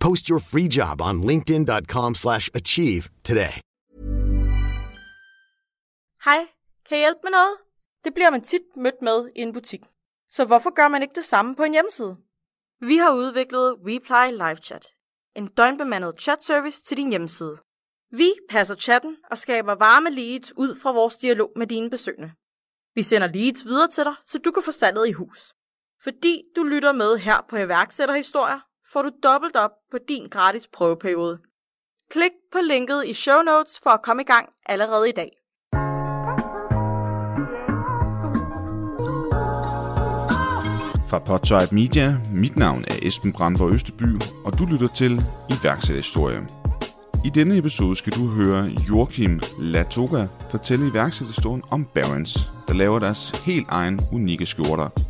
Post your free job on linkedin.com/achieve slash achieve today. Hej, kan jeg hjælpe med noget? Det bliver man tit mødt med i en butik. Så hvorfor gør man ikke det samme på en hjemmeside? Vi har udviklet Reply Live Chat. En døgnbemandet chat-service til din hjemmeside. Vi passer chatten og skaber varme leads ud fra vores dialog med dine besøgende. Vi sender leads videre til dig, så du kan få salget i hus. Fordi du lytter med her på iværksætterhistorier, får du dobbelt op på din gratis prøveperiode. Klik på linket i show notes for at komme i gang allerede i dag. Fra Podtype Media, mit navn er Esben Brandborg Østeby, og du lytter til iværksætterhistorie. I denne episode skal du høre Joachim Latoga fortælle iværksætterhistorien om Barons, der laver deres helt egen unikke skjorter.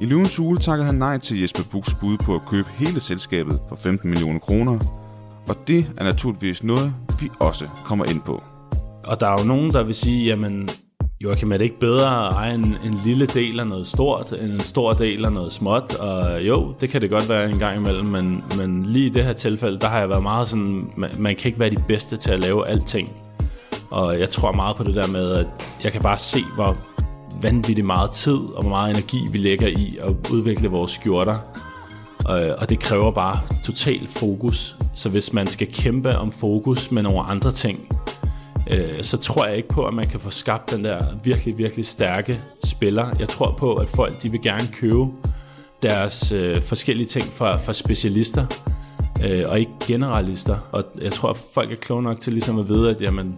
I løvens hule takkede han nej til Jesper Buchs bud på at købe hele selskabet for 15 millioner kroner, og det er naturligvis noget, vi også kommer ind på. Og der er jo nogen, der vil sige, jamen Joachim, er det ikke bedre at eje en, en lille del af noget stort, end en stor del af noget småt? Og jo, det kan det godt være en gang imellem, men, men lige i det her tilfælde, der har jeg været meget sådan, man, man kan ikke være de bedste til at lave alting. Og jeg tror meget på det der med, at jeg kan bare se, hvor vanvittigt meget tid og hvor meget energi vi lægger i at udvikle vores skjorter. Øh, og, det kræver bare total fokus. Så hvis man skal kæmpe om fokus med nogle andre ting, øh, så tror jeg ikke på, at man kan få skabt den der virkelig, virkelig stærke spiller. Jeg tror på, at folk de vil gerne købe deres øh, forskellige ting fra, fra specialister, øh, og ikke generalister. Og jeg tror, at folk er kloge nok til ligesom at vide, at jamen,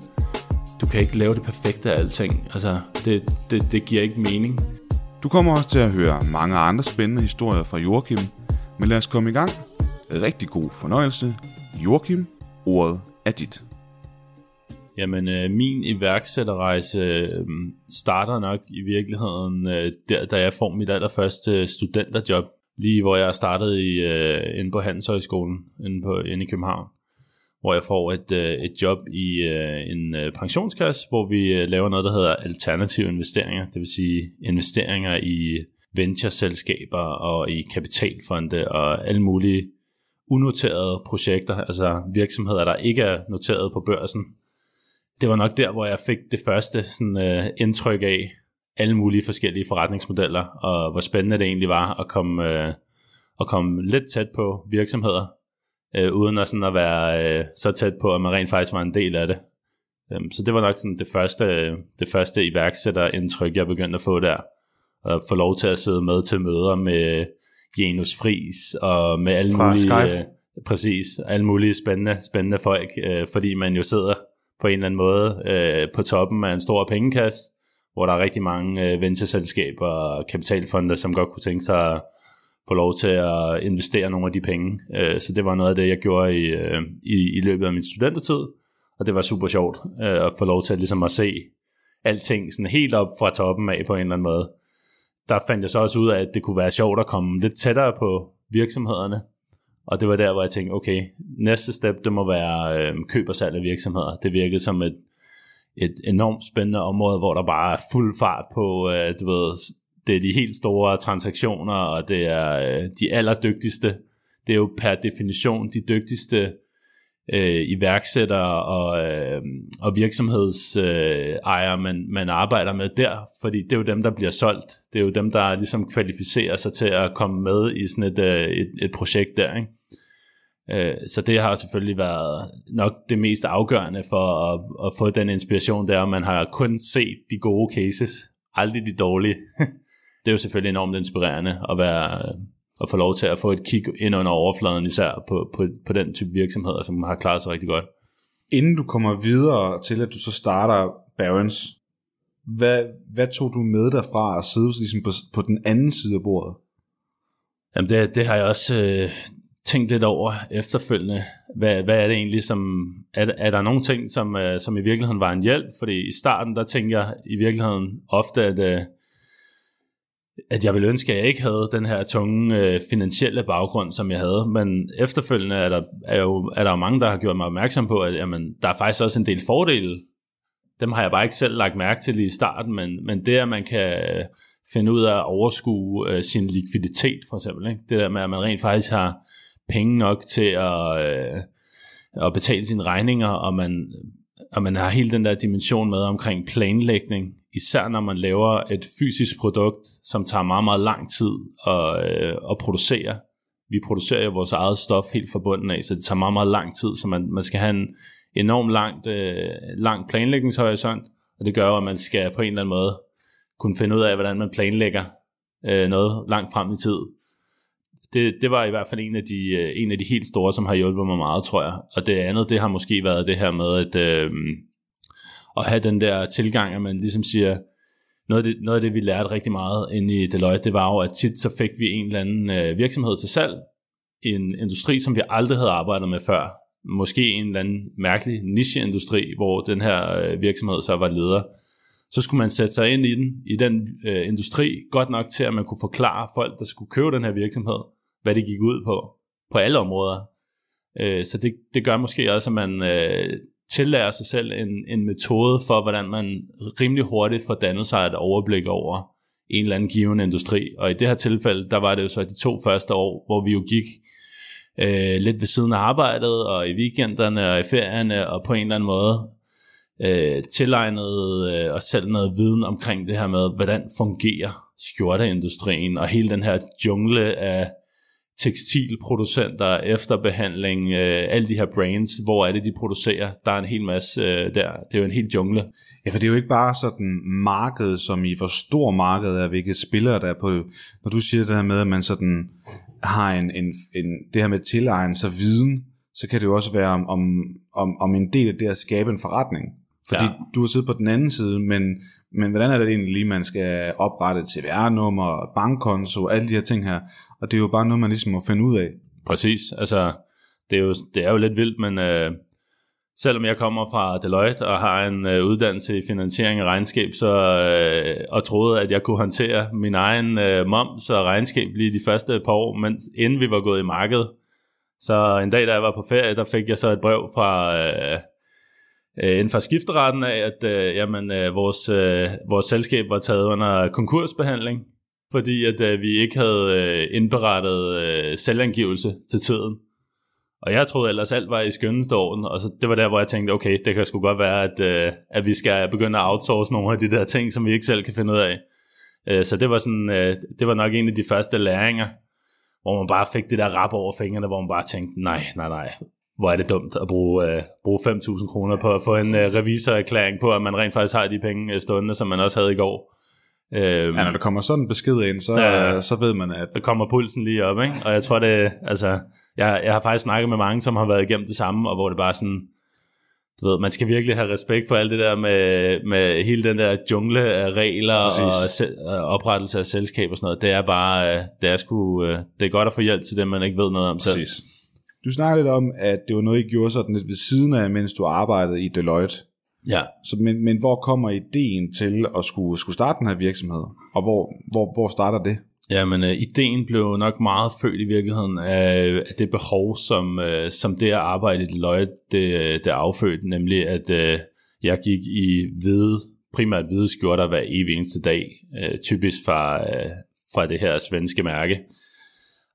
du kan ikke lave det perfekte af alting. Altså, det, det, det giver ikke mening. Du kommer også til at høre mange andre spændende historier fra Joachim, men lad os komme i gang. Rigtig god fornøjelse. Joachim, ordet er dit. Jamen, øh, min iværksætterrejse øh, starter nok i virkeligheden øh, der, da jeg får mit allerførste studenterjob, lige hvor jeg startede i, øh, inde på Handelshøjskolen inde, på, inde i København, hvor jeg får et, øh, et job i øh, en øh, pensionskasse, hvor vi øh, laver noget, der hedder alternative investeringer, det vil sige investeringer i venture-selskaber og i kapitalfonde og alle mulige unoterede projekter, altså virksomheder, der ikke er noteret på børsen, det var nok der, hvor jeg fik det første sådan, øh, indtryk af alle mulige forskellige forretningsmodeller, og hvor spændende det egentlig var at komme, øh, at komme lidt tæt på virksomheder, uh, uden at, sådan at være uh, så tæt på, at man rent faktisk var en del af det. Um, så det var nok sådan det første, det første iværksætterindtryk, jeg begyndte at få der. At få lov til at sidde med til møder med Janus Fris og med alle Fra mulige... Skype. Uh, præcis, alle mulige spændende, spændende folk, uh, fordi man jo sidder på en eller anden måde øh, på toppen af en stor pengekasse, hvor der er rigtig mange øh, ventureselskaber og kapitalfonde, som godt kunne tænke sig at få lov til at investere nogle af de penge. Øh, så det var noget af det, jeg gjorde i, øh, i, i løbet af min studentertid, og det var super sjovt øh, at få lov til at, ligesom at se alting sådan helt op fra toppen af på en eller anden måde. Der fandt jeg så også ud af, at det kunne være sjovt at komme lidt tættere på virksomhederne, og det var der, hvor jeg tænkte, okay, næste step, det må være øh, køb og salg af virksomheder. Det virkede som et, et enormt spændende område, hvor der bare er fuld fart på, øh, du ved, det er de helt store transaktioner, og det er øh, de allerdygtigste. Det er jo per definition de dygtigste øh, iværksættere og, øh, og virksomhedsejere, øh, man, man arbejder med der, fordi det er jo dem, der bliver solgt. Det er jo dem, der ligesom kvalificerer sig til at komme med i sådan et, øh, et, et projekt der, ikke? Øh, så det har selvfølgelig været nok det mest afgørende for at, at få den inspiration, der, og man har kun set de gode cases, aldrig de dårlige. det er jo selvfølgelig enormt inspirerende at være at få lov til at få et kig ind under overfladen, især på, på, på den type virksomheder, som har klaret sig rigtig godt. Inden du kommer videre til, at du så starter Barons, hvad, hvad tog du med derfra at sidde ligesom på, på den anden side af bordet? Jamen det, det har jeg også øh, tænkt lidt over efterfølgende. Hvad, hvad er det egentlig, som... Er, er der nogle ting, som, øh, som i virkeligheden var en hjælp? Fordi i starten, der tænker jeg i virkeligheden ofte, at... Øh, at jeg ville ønske, at jeg ikke havde den her tunge øh, finansielle baggrund, som jeg havde. Men efterfølgende er der, er, jo, er der jo mange, der har gjort mig opmærksom på, at jamen, der er faktisk også en del fordele. Dem har jeg bare ikke selv lagt mærke til i starten, men, men det, at man kan øh, finde ud af at overskue øh, sin likviditet, for eksempel. Ikke? Det der med, at man rent faktisk har penge nok til at, øh, at betale sine regninger, og man, og man har hele den der dimension med omkring planlægning, især når man laver et fysisk produkt, som tager meget, meget lang tid at, øh, at producere. Vi producerer jo vores eget stof helt forbundet af, så det tager meget, meget lang tid, så man, man skal have en enorm langt, øh, lang planlægningshorisont, og det gør at man skal på en eller anden måde kunne finde ud af, hvordan man planlægger øh, noget langt frem i tid. Det, det var i hvert fald en af, de, øh, en af de helt store, som har hjulpet mig meget, tror jeg. Og det andet, det har måske været det her med, at øh, at have den der tilgang, at man ligesom siger, noget af, det, noget af det, vi lærte rigtig meget inde i Deloitte, det var jo, at tit så fik vi en eller anden øh, virksomhed til salg, en industri, som vi aldrig havde arbejdet med før. Måske en eller anden mærkelig nicheindustri, hvor den her øh, virksomhed så var leder. Så skulle man sætte sig ind i den, i den øh, industri, godt nok til, at man kunne forklare folk, der skulle købe den her virksomhed, hvad det gik ud på, på alle områder. Øh, så det, det gør måske også, at man øh, tillærer sig selv en, en metode for, hvordan man rimelig hurtigt får dannet sig et overblik over en eller anden given industri. Og i det her tilfælde, der var det jo så de to første år, hvor vi jo gik øh, lidt ved siden af arbejdet, og i weekenderne og i ferierne, og på en eller anden måde øh, tilegnede øh, os selv noget viden omkring det her med, hvordan fungerer skjorteindustrien, og hele den her jungle af tekstilproducenter, efterbehandling, øh, alle de her brands, hvor er det, de producerer? Der er en hel masse øh, der. Det er jo en helt jungle. Ja, for det er jo ikke bare sådan marked, som i hvor stor marked er, hvilke spillere der er på. Når du siger det her med, at man sådan har en, en, en det her med tilegn sig viden, så kan det jo også være om, om, om, om en del af det at skabe en forretning. Fordi ja. du har siddet på den anden side, men, men hvordan er det egentlig lige, man skal oprette et CVR-nummer, bankkonto, alle de her ting her. Og det er jo bare noget, man ligesom må finde ud af. Præcis, altså det er jo, det er jo lidt vildt, men øh, selvom jeg kommer fra Deloitte og har en øh, uddannelse i finansiering og regnskab, så, øh, og troede, at jeg kunne håndtere min egen øh, moms og regnskab lige de første par år, mens inden vi var gået i markedet. Så en dag, da jeg var på ferie, der fik jeg så et brev fra... Øh, øh, inden for skifteretten af, at øh, jamen, øh, vores, øh, vores selskab var taget under konkursbehandling, fordi at øh, vi ikke havde øh, indberettet øh, selvangivelse til tiden. Og jeg troede ellers alt var i skønneste orden, og så, det var der, hvor jeg tænkte, okay, det kan sgu godt være, at, øh, at vi skal begynde at outsource nogle af de der ting, som vi ikke selv kan finde ud af. Øh, så det var, sådan, øh, det var nok en af de første læringer, hvor man bare fik det der rap over fingrene, hvor man bare tænkte, nej, nej, nej, hvor er det dumt at bruge, øh, bruge 5.000 kroner på at få en øh, revisorerklæring på, at man rent faktisk har de penge øh, stående, som man også havde i går. Øhm, ja, når der kommer sådan en besked ind, så, ja, så ved man, at... Så kommer pulsen lige op, ikke? Og jeg tror det, altså, jeg, jeg har faktisk snakket med mange, som har været igennem det samme, og hvor det bare sådan, du ved, man skal virkelig have respekt for alt det der med, med hele den der jungle af regler og, og oprettelse af selskab og sådan noget. Det er bare, øh, det er sgu, øh, det er godt at få hjælp til det, man ikke ved noget om Præcis. selv. Du snakkede lidt om, at det var noget, I gjorde sådan lidt ved siden af, mens du arbejdede i Deloitte. Ja. Så, men, men hvor kommer ideen til at skulle, skulle starte den her virksomhed? Og hvor, hvor, hvor starter det? Ja, men uh, ideen blev nok meget født i virkeligheden af, af det behov, som, uh, som det at arbejde i Deloitte, det, det affødte, nemlig at uh, jeg gik i hvide primært hvide skjorter hver evig eneste dag, øh, typisk fra, øh, fra det her svenske mærke.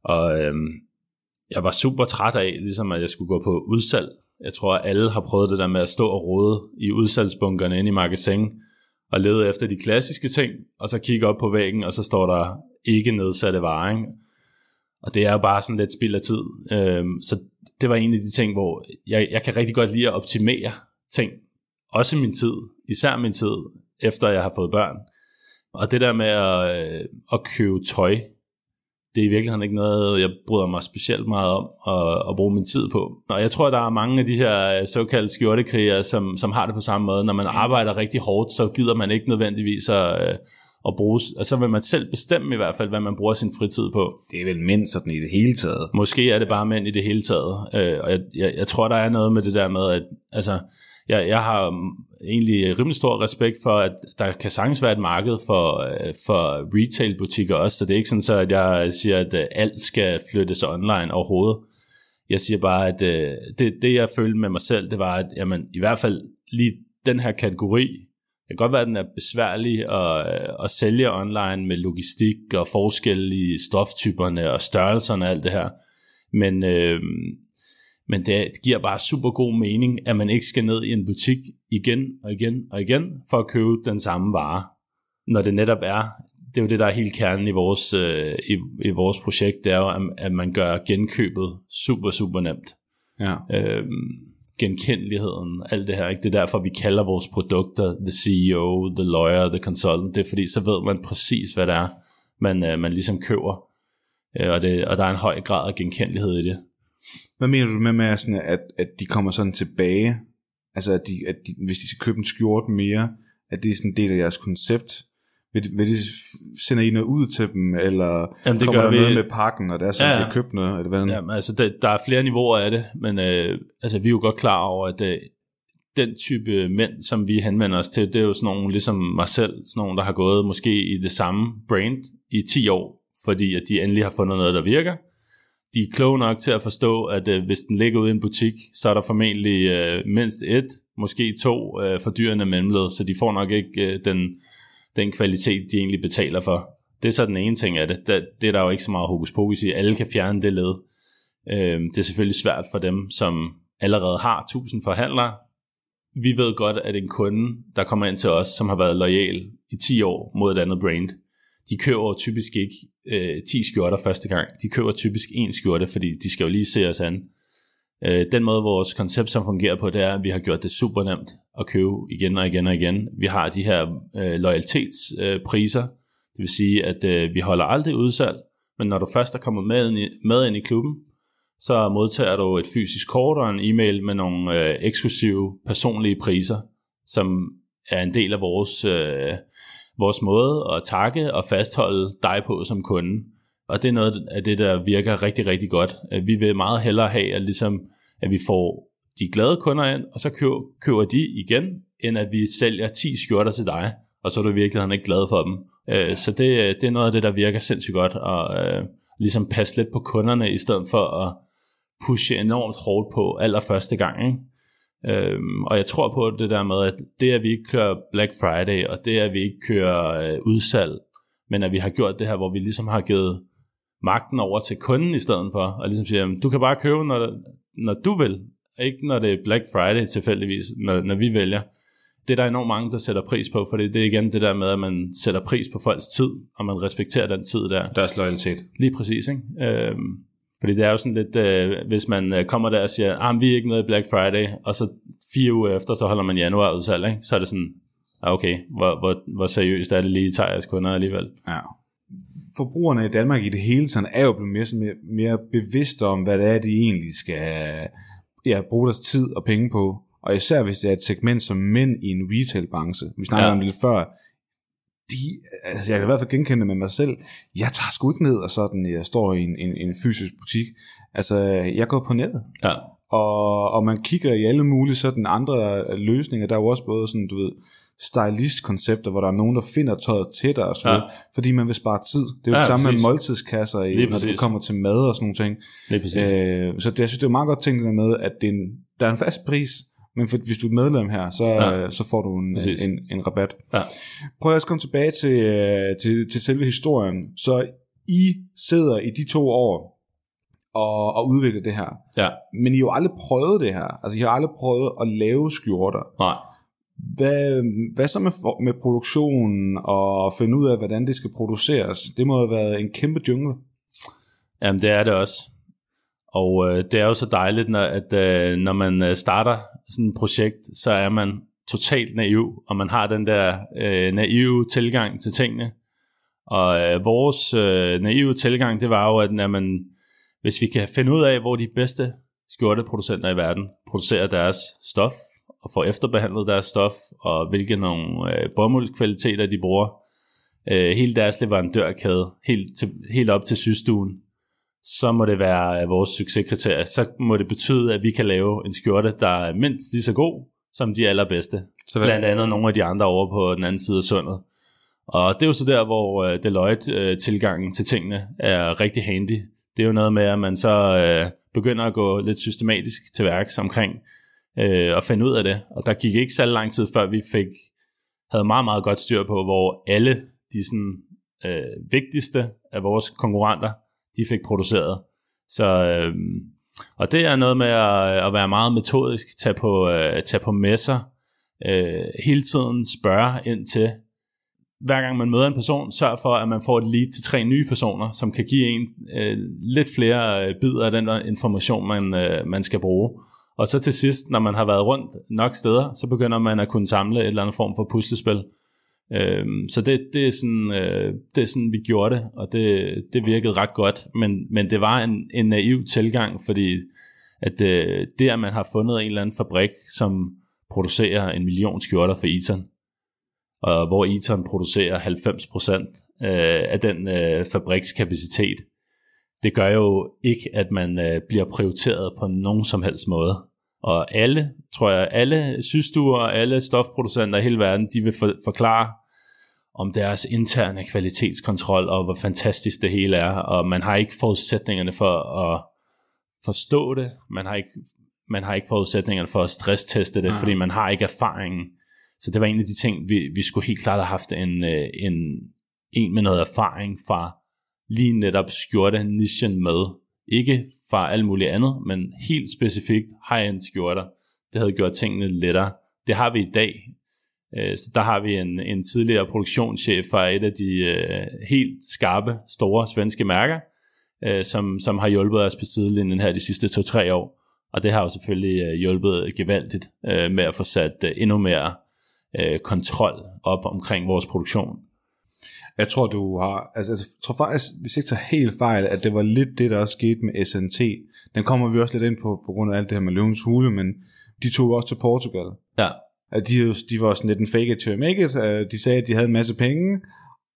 Og øh, jeg var super træt af, ligesom at jeg skulle gå på udsalg. Jeg tror, at alle har prøvet det der med at stå og rode i udsalgsbunkerne inde i magasin, og lede efter de klassiske ting, og så kigge op på væggen, og så står der ikke nedsatte varer. Ikke? Og det er jo bare sådan lidt spild af tid. Øhm, så det var en af de ting, hvor jeg, jeg kan rigtig godt lide at optimere ting. Også min tid, især min tid, efter jeg har fået børn. Og det der med at, øh, at købe tøj, det er i virkeligheden ikke noget, jeg bryder mig specielt meget om at, at bruge min tid på. Og jeg tror, der er mange af de her såkaldte skjortekrigere, som, som har det på samme måde. Når man arbejder rigtig hårdt, så gider man ikke nødvendigvis at, øh, at bruge, og så vil man selv bestemme i hvert fald, hvad man bruger sin fritid på. Det er vel mænd sådan i det hele taget. Måske er det bare mænd i det hele taget. Øh, og jeg, jeg, jeg tror, der er noget med det der med, at altså, jeg, jeg har mm, egentlig øh, rimelig stor respekt for, at der kan sagtens være et marked for, øh, for retail-butikker også, så det er ikke sådan så, at jeg siger, at øh, alt skal flyttes online overhovedet. Jeg siger bare, at det, det jeg følte med mig selv, det var, at jamen, i hvert fald lige den her kategori, det kan godt være, at den er besværlig at, at sælge online med logistik og forskel i stoftyperne og størrelserne og alt det her. Men, øh, men det giver bare super god mening, at man ikke skal ned i en butik igen og igen og igen for at købe den samme vare. Når det netop er, det er jo det, der er helt kernen i vores, øh, i, i vores projekt, det er jo, at man gør genkøbet super, super nemt. Ja. Øhm, genkendeligheden, alt det her. Ikke? Det er derfor, vi kalder vores produkter the CEO, the lawyer, the consultant. Det er fordi, så ved man præcis, hvad det er, man, øh, man ligesom køber. Øh, og, det, og der er en høj grad af genkendelighed i det. Hvad mener du med, med sådan, at, at de kommer sådan tilbage? Altså, at, de, at de, hvis de skal købe en skjorte mere, at det er sådan en del af jeres koncept? Vil, vil det, sender I noget ud til dem, eller Jamen, det kommer gør der vi- noget med pakken, og der er så, Ja, ja, ja. de har købt noget? Eller hvad? Ja, men altså, der, der er flere niveauer af det, men øh, altså, vi er jo godt klar over, at øh, den type mænd, som vi henvender os til, det er jo sådan nogle, ligesom mig selv, sådan nogle, der har gået måske i det samme brand i 10 år, fordi at de endelig har fundet noget, der virker. De er kloge nok til at forstå, at øh, hvis den ligger ude i en butik, så er der formentlig øh, mindst et, måske to øh, fordyrende mellemled, så de får nok ikke øh, den, den kvalitet, de egentlig betaler for. Det er så den ene ting af det. Det, det er der jo ikke så meget hokus pokus i. Alle kan fjerne det led. Øh, det er selvfølgelig svært for dem, som allerede har tusind forhandlere. Vi ved godt, at en kunde, der kommer ind til os, som har været lojal i 10 år mod et andet brand, de køber jo typisk ikke øh, 10 skjorter første gang. De køber typisk en skjorte, fordi de skal jo lige se os an. Øh, den måde, vores koncept som fungerer på, det er, at vi har gjort det super nemt at købe igen og igen og igen. Vi har de her øh, loyalitetspriser, øh, det vil sige, at øh, vi holder aldrig udsalg, men når du først er kommet med ind i, med ind i klubben, så modtager du et fysisk kort og en e-mail med nogle øh, eksklusive personlige priser, som er en del af vores, øh, vores måde at takke og fastholde dig på som kunde. Og det er noget af det, der virker rigtig, rigtig godt. Øh, vi vil meget hellere have, at, ligesom, at vi får de glade kunder ind, og så køber, køber de igen, end at vi sælger 10 skjorter til dig, og så er du i virkeligheden ikke glad for dem. Øh, så det, det er noget af det, der virker sindssygt godt, og øh, ligesom passe lidt på kunderne, i stedet for at pushe enormt hårdt på allerførste gang. Ikke? Øhm, og jeg tror på det der med, at det at vi ikke kører Black Friday, og det at vi ikke kører øh, udsalg, men at vi har gjort det her, hvor vi ligesom har givet magten over til kunden i stedet for, og ligesom siger, jamen, du kan bare købe, når, når du vil, ikke når det er Black Friday tilfældigvis, når, når vi vælger. Det er der enormt mange, der sætter pris på, for det er igen det der med, at man sætter pris på folks tid, og man respekterer den tid der. Deres loyalitet. Lige præcis, ikke? Øhm, fordi det er jo sådan lidt, øh, hvis man øh, kommer der og siger, ah, vi er ikke med i Black Friday, og så fire uger efter, så holder man januar udsalg, ikke? så er det sådan, ah, okay, hvor, hvor, hvor seriøst er det lige, tager jeres kunder alligevel? Ja. Forbrugerne i Danmark i det hele taget er jo blevet mere, sådan mere, mere bevidste om, hvad det er, de egentlig skal ja, bruge deres tid og penge på. Og især hvis det er et segment som mænd i en retailbranche. Vi snakker Ja. ja. om det lidt før. De, altså jeg kan i hvert fald genkende det med mig selv. Jeg tager sgu ikke ned og sådan, jeg står i en, en, en fysisk butik. Altså, jeg går på nettet. Ja, Og, og man kigger i alle mulige sådan andre løsninger. Der er jo også både sådan, du ved, stylist-koncepter, hvor der er nogen, der finder tøjet til dig, og så Ja. ja. fordi man vil spare tid. Det er jo Ja, det samme præcis. med måltidskasser, i, når det kommer til mad og sådan nogle ting. lige præcis. Øh, så det, jeg synes, det er meget godt tænkt det der med, at det er en, der er en fast pris, men for, hvis du er medlem her, så, Ja. så får du en, Præcis. en, en rabat. Ja. Prøv at komme tilbage til, øh, til, til selve historien. Så I sidder i de to år og, og udvikler det her. Ja, Men I har jo aldrig prøvet det her. Altså, I har aldrig prøvet at lave skjorter. nej. Hvad, hvad så med, med produktionen og finde ud af, hvordan det skal produceres? Det må have været en kæmpe jungle. Jamen, det er det også. Og øh, det er jo så dejligt, når, at øh, når man øh, starter sådan et projekt, så er man totalt naiv, og man har den der øh, naive tilgang til tingene. Og øh, vores øh, naive tilgang, det var jo, at når man, hvis vi kan finde ud af, hvor de bedste skjorteproducenter i verden producerer deres stof, og får efterbehandlet deres stof, og hvilke nogle øh, bomuldskvaliteter de bruger, øh, hele deres leverandørkæde, helt, til, helt op til systuen, så må det være øh, vores succeskriterie. Så må det betyde, at vi kan lave en skjorte, der er mindst lige så god som de allerbedste. Så hvad- Blandt andet nogle af de andre over på den anden side af sundet. Og det er jo så der, hvor øh, Deloitte-tilgangen til tingene er rigtig handy. Det er jo noget med, at man så øh, begynder at gå lidt systematisk til værks omkring øh, at finde ud af det. Og der gik ikke så lang tid, før vi fik havde meget, meget godt styr på, hvor alle de sådan, øh, vigtigste af vores konkurrenter, de fik produceret. Så, øh, og det er noget med at, at være meget metodisk, tage på, øh, tage på messer, øh, hele tiden spørge ind til, hver gang man møder en person, sørg for, at man får et lead til tre nye personer, som kan give en øh, lidt flere øh, bidder af den der information, man, øh, man skal bruge. Og så til sidst, når man har været rundt nok steder, så begynder man at kunne samle et eller andet form for puslespil. Øh, så det, det, er sådan, øh, det er sådan, vi gjorde det, og det, det virkede ret godt. Men, men det var en, en naiv tilgang, fordi at øh, det, at man har fundet en eller anden fabrik, som producerer en million skjorter for Eton, og hvor Eton producerer 90% øh, af den øh, fabrikskapacitet, det gør jo ikke, at man øh, bliver prioriteret på nogen som helst måde. Og alle, tror jeg, alle systuer og alle stofproducenter i hele verden, de vil for, forklare om deres interne kvalitetskontrol og hvor fantastisk det hele er, og man har ikke forudsætningerne for at forstå det, man har ikke, man har ikke forudsætningerne for at stressteste det, fordi man har ikke erfaringen. Så det var en af de ting, vi, vi skulle helt klart have haft en, øh, en, en med noget erfaring fra lige netop skjorte nichen med. Ikke fra alt muligt andet, men helt specifikt high-end skjorter. Det havde gjort tingene lettere. Det har vi i dag. Øh, så der har vi en, en tidligere produktionschef fra et af de øh, helt skarpe, store svenske mærker, øh, som, som har hjulpet os på sidelinjen her de sidste to-tre år. Og det har jo selvfølgelig hjulpet gevaldigt med at få sat endnu mere kontrol op omkring vores produktion. Jeg tror, du har... Altså, jeg tror faktisk, hvis jeg ikke tager helt fejl, at det var lidt det, der også skete med SNT. Den kommer vi også lidt ind på, på grund af alt det her med løvens hule, men de tog også til Portugal. Ja, At de, de var sådan lidt en fake it to make it. Øh, De sagde, at de havde en masse penge,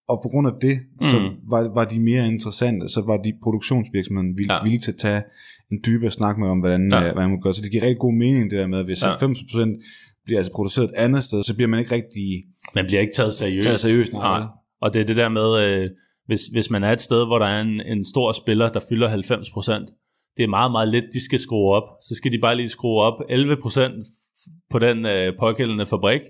og på grund af det, mm. så var, var de mere interessante. Så var de produktionsvirksomheden villige Ja. villige til at tage en dybere snak med om, hvordan, Ja. ja. hvordan man gør. Så det giver rigtig god mening, det der med, at hvis Ja. ja. 90% bliver altså produceret et andet sted, så bliver man ikke rigtig man bliver ikke taget seriøst. taget seriøst. Nej. Og det er det der med, øh, hvis, hvis man er et sted, hvor der er en, en stor spiller, der fylder 90%, det er meget, meget let, de skal skrue op. Så skal de bare lige skrue op 11% på den øh, pågældende fabrik,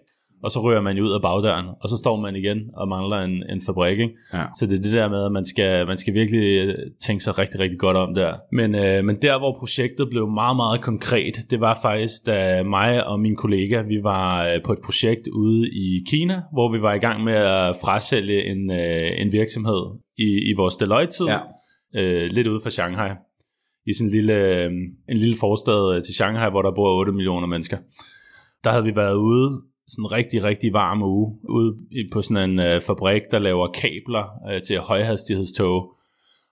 og så rører man jo ud af bagdøren, og så står man igen og mangler en, en fabrik. Ikke? Ja. Så det er det der med, at man skal, man skal virkelig øh, tænke sig rigtig, rigtig godt om der. Men, øh, men der, hvor projektet blev meget, meget konkret, det var faktisk, da mig og min kollega, vi var øh, på et projekt ude i Kina, hvor vi var i gang med at frasælge en, øh, en virksomhed i, i vores Deloitte-tid, Ja. øh, lidt ude fra Shanghai, i sådan en lille, øh, en lille forstad til Shanghai, hvor der bor 8 millioner mennesker. Der havde vi været ude sådan en rigtig, rigtig varm uge, ude på sådan en øh, fabrik, der laver kabler øh, til højhastighedstog.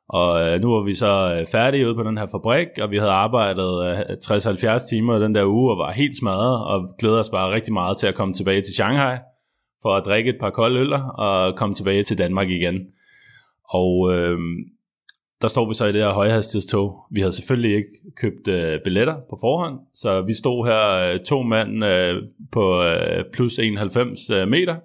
Og øh, nu var vi så øh, færdige ude på den her fabrik, og vi havde arbejdet øh, 60-70 timer den der uge, og var helt smadret, og glæder os bare rigtig meget til at komme tilbage til Shanghai, for at drikke et par kolde øller, og komme tilbage til Danmark igen. Og øh, der står vi så i det her højhastighedstog. Vi havde selvfølgelig ikke købt øh, billetter på forhånd, så vi stod her øh, to mand øh, på øh, plus 91 øh, meter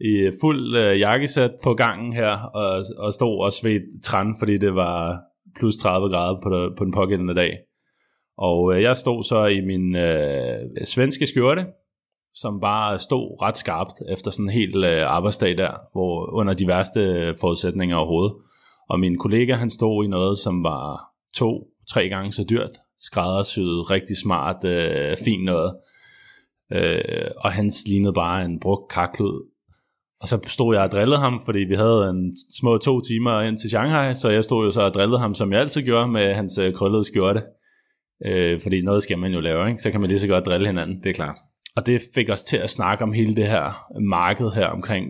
i fuld øh, jakkesæt på gangen her, og, og stod og svedte træn, fordi det var plus 30 grader på, der, på den pågældende dag. Og øh, jeg stod så i min øh, svenske skjorte, som bare stod ret skarpt efter sådan en hel øh, arbejdsdag der, hvor under de værste øh, forudsætninger overhovedet. Og min kollega, han stod i noget, som var to, tre gange så dyrt, skræddersyet, rigtig smart, øh, fint noget. Øh, og han lignede bare en brugt kaklud. Og så stod jeg og drillede ham, fordi vi havde en små to timer ind til Shanghai, så jeg stod jo så og drillede ham, som jeg altid gjorde, med hans øh, krøllede skjorte. Øh, fordi noget skal man jo lave, ikke? så kan man lige så godt drille hinanden. Det er klart. Og det fik os til at snakke om hele det her marked her omkring,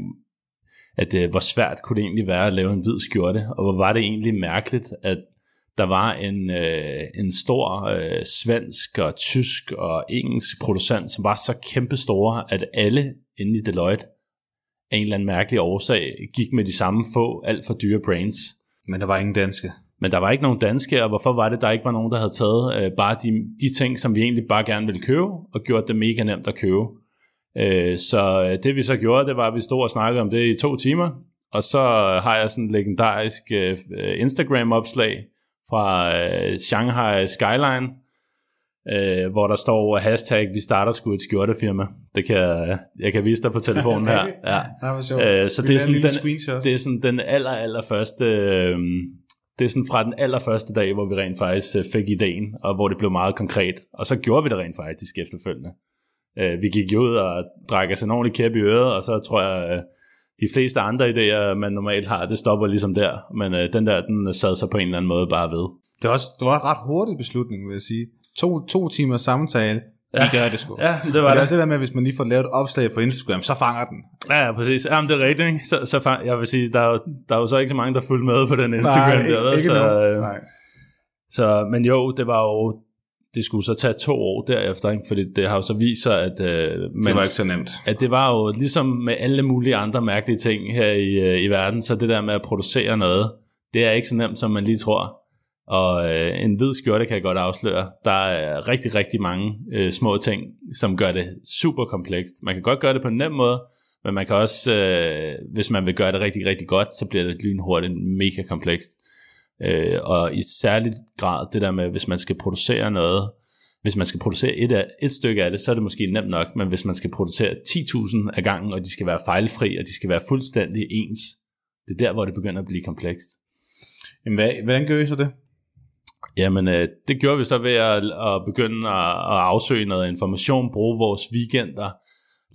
at øh, hvor svært kunne det egentlig være at lave en hvid skjorte, og hvor var det egentlig mærkeligt, at der var en, øh, en stor øh, svensk og tysk og engelsk producent, som var så kæmpe store, at alle inde i Deloitte af en eller anden mærkelig årsag gik med de samme få, alt for dyre brains. Men der var ingen danske. Men der var ikke nogen danske, og hvorfor var det, der ikke var nogen, der havde taget øh, bare de, de ting, som vi egentlig bare gerne ville købe, og gjort det mega nemt at købe. Øh, så øh, det vi så gjorde, det var, at vi stod og snakkede om det i to timer, og så har jeg sådan en legendarisk øh, Instagram-opslag fra øh, Shanghai Skyline, øh, hvor der står hashtag, vi starter sgu et skjortefirma. Det kan jeg, jeg kan vise dig på telefonen her. Ja. Øh, så det er, sådan den, det er sådan den aller, aller første... Øh, det er sådan fra den allerførste dag, hvor vi rent faktisk fik ideen, og hvor det blev meget konkret. Og så gjorde vi det rent faktisk efterfølgende. Øh, vi gik jo ud og drak os en ordentlig kæp i øret, og så tror jeg, øh, de fleste andre idéer, man normalt har, det stopper ligesom der. Men den der, den sad så på en eller anden måde bare ved. Det var, også, det var en ret hurtig beslutning, vil jeg sige. To, to timer samtale, Ja. De gør det sgu. Ja, det var det. Det er det der med, at hvis man lige får lavet et opslag på Instagram, så fanger den. Ja, ja præcis. Jamen, det er rigtigt. Ikke? Så, så fang, jeg vil sige, der er, jo, der er jo så ikke så mange, der fulgte med på den Instagram. Nej, der, ikke så, øh, Nej. Så, men jo, det var jo, det skulle så tage to år derefter, ikke? fordi det har jo så vist sig, at, øh, det var ikke så nemt. at det var jo ligesom med alle mulige andre mærkelige ting her i, øh, i verden, så det der med at producere noget, det er ikke så nemt, som man lige tror. Og øh, en hvid skjorte kan jeg godt afsløre. Der er rigtig, rigtig mange øh, små ting, som gør det super komplekst. Man kan godt gøre det på en nem måde, men man kan også, øh, hvis man vil gøre det rigtig, rigtig godt, så bliver det lynhurtigt mega komplekst. Øh, og i særlig grad det der med, hvis man skal producere noget, hvis man skal producere et, af, et stykke af det, så er det måske nemt nok, men hvis man skal producere 10.000 af gangen, og de skal være fejlfri, og de skal være fuldstændig ens, det er der, hvor det begynder at blive komplekst. Jamen, hvad, hvordan gør I så det? Jamen, øh, det gjorde vi så ved at, at begynde at, at afsøge noget information, bruge vores weekender,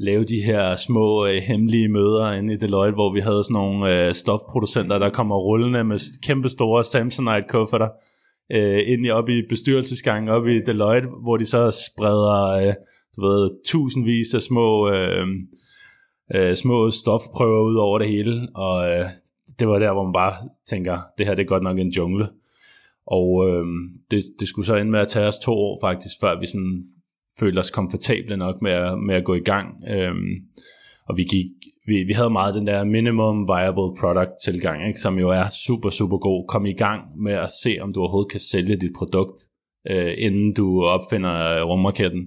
lave de her små øh, hemmelige møder inde i Deloitte, hvor vi havde sådan nogle øh, stofproducenter, der kommer rullende med kæmpe store Samsonite kufferter øh, ind i, op i bestyrelsesgangen op i Deloitte, hvor de så spreder øh, du ved, tusindvis af små, øh, øh, små stofprøver ud over det hele, og øh, det var der, hvor man bare tænker, det her det er godt nok en jungle. Og øh, det, det skulle så ende med at tage os to år faktisk, før vi sådan følte os komfortable nok med at, med at gå i gang. Øhm, og vi gik, vi, vi havde meget den der minimum viable product tilgang, ikke? som jo er super, super god. Kom i gang med at se, om du overhovedet kan sælge dit produkt, øh, inden du opfinder rumraketten.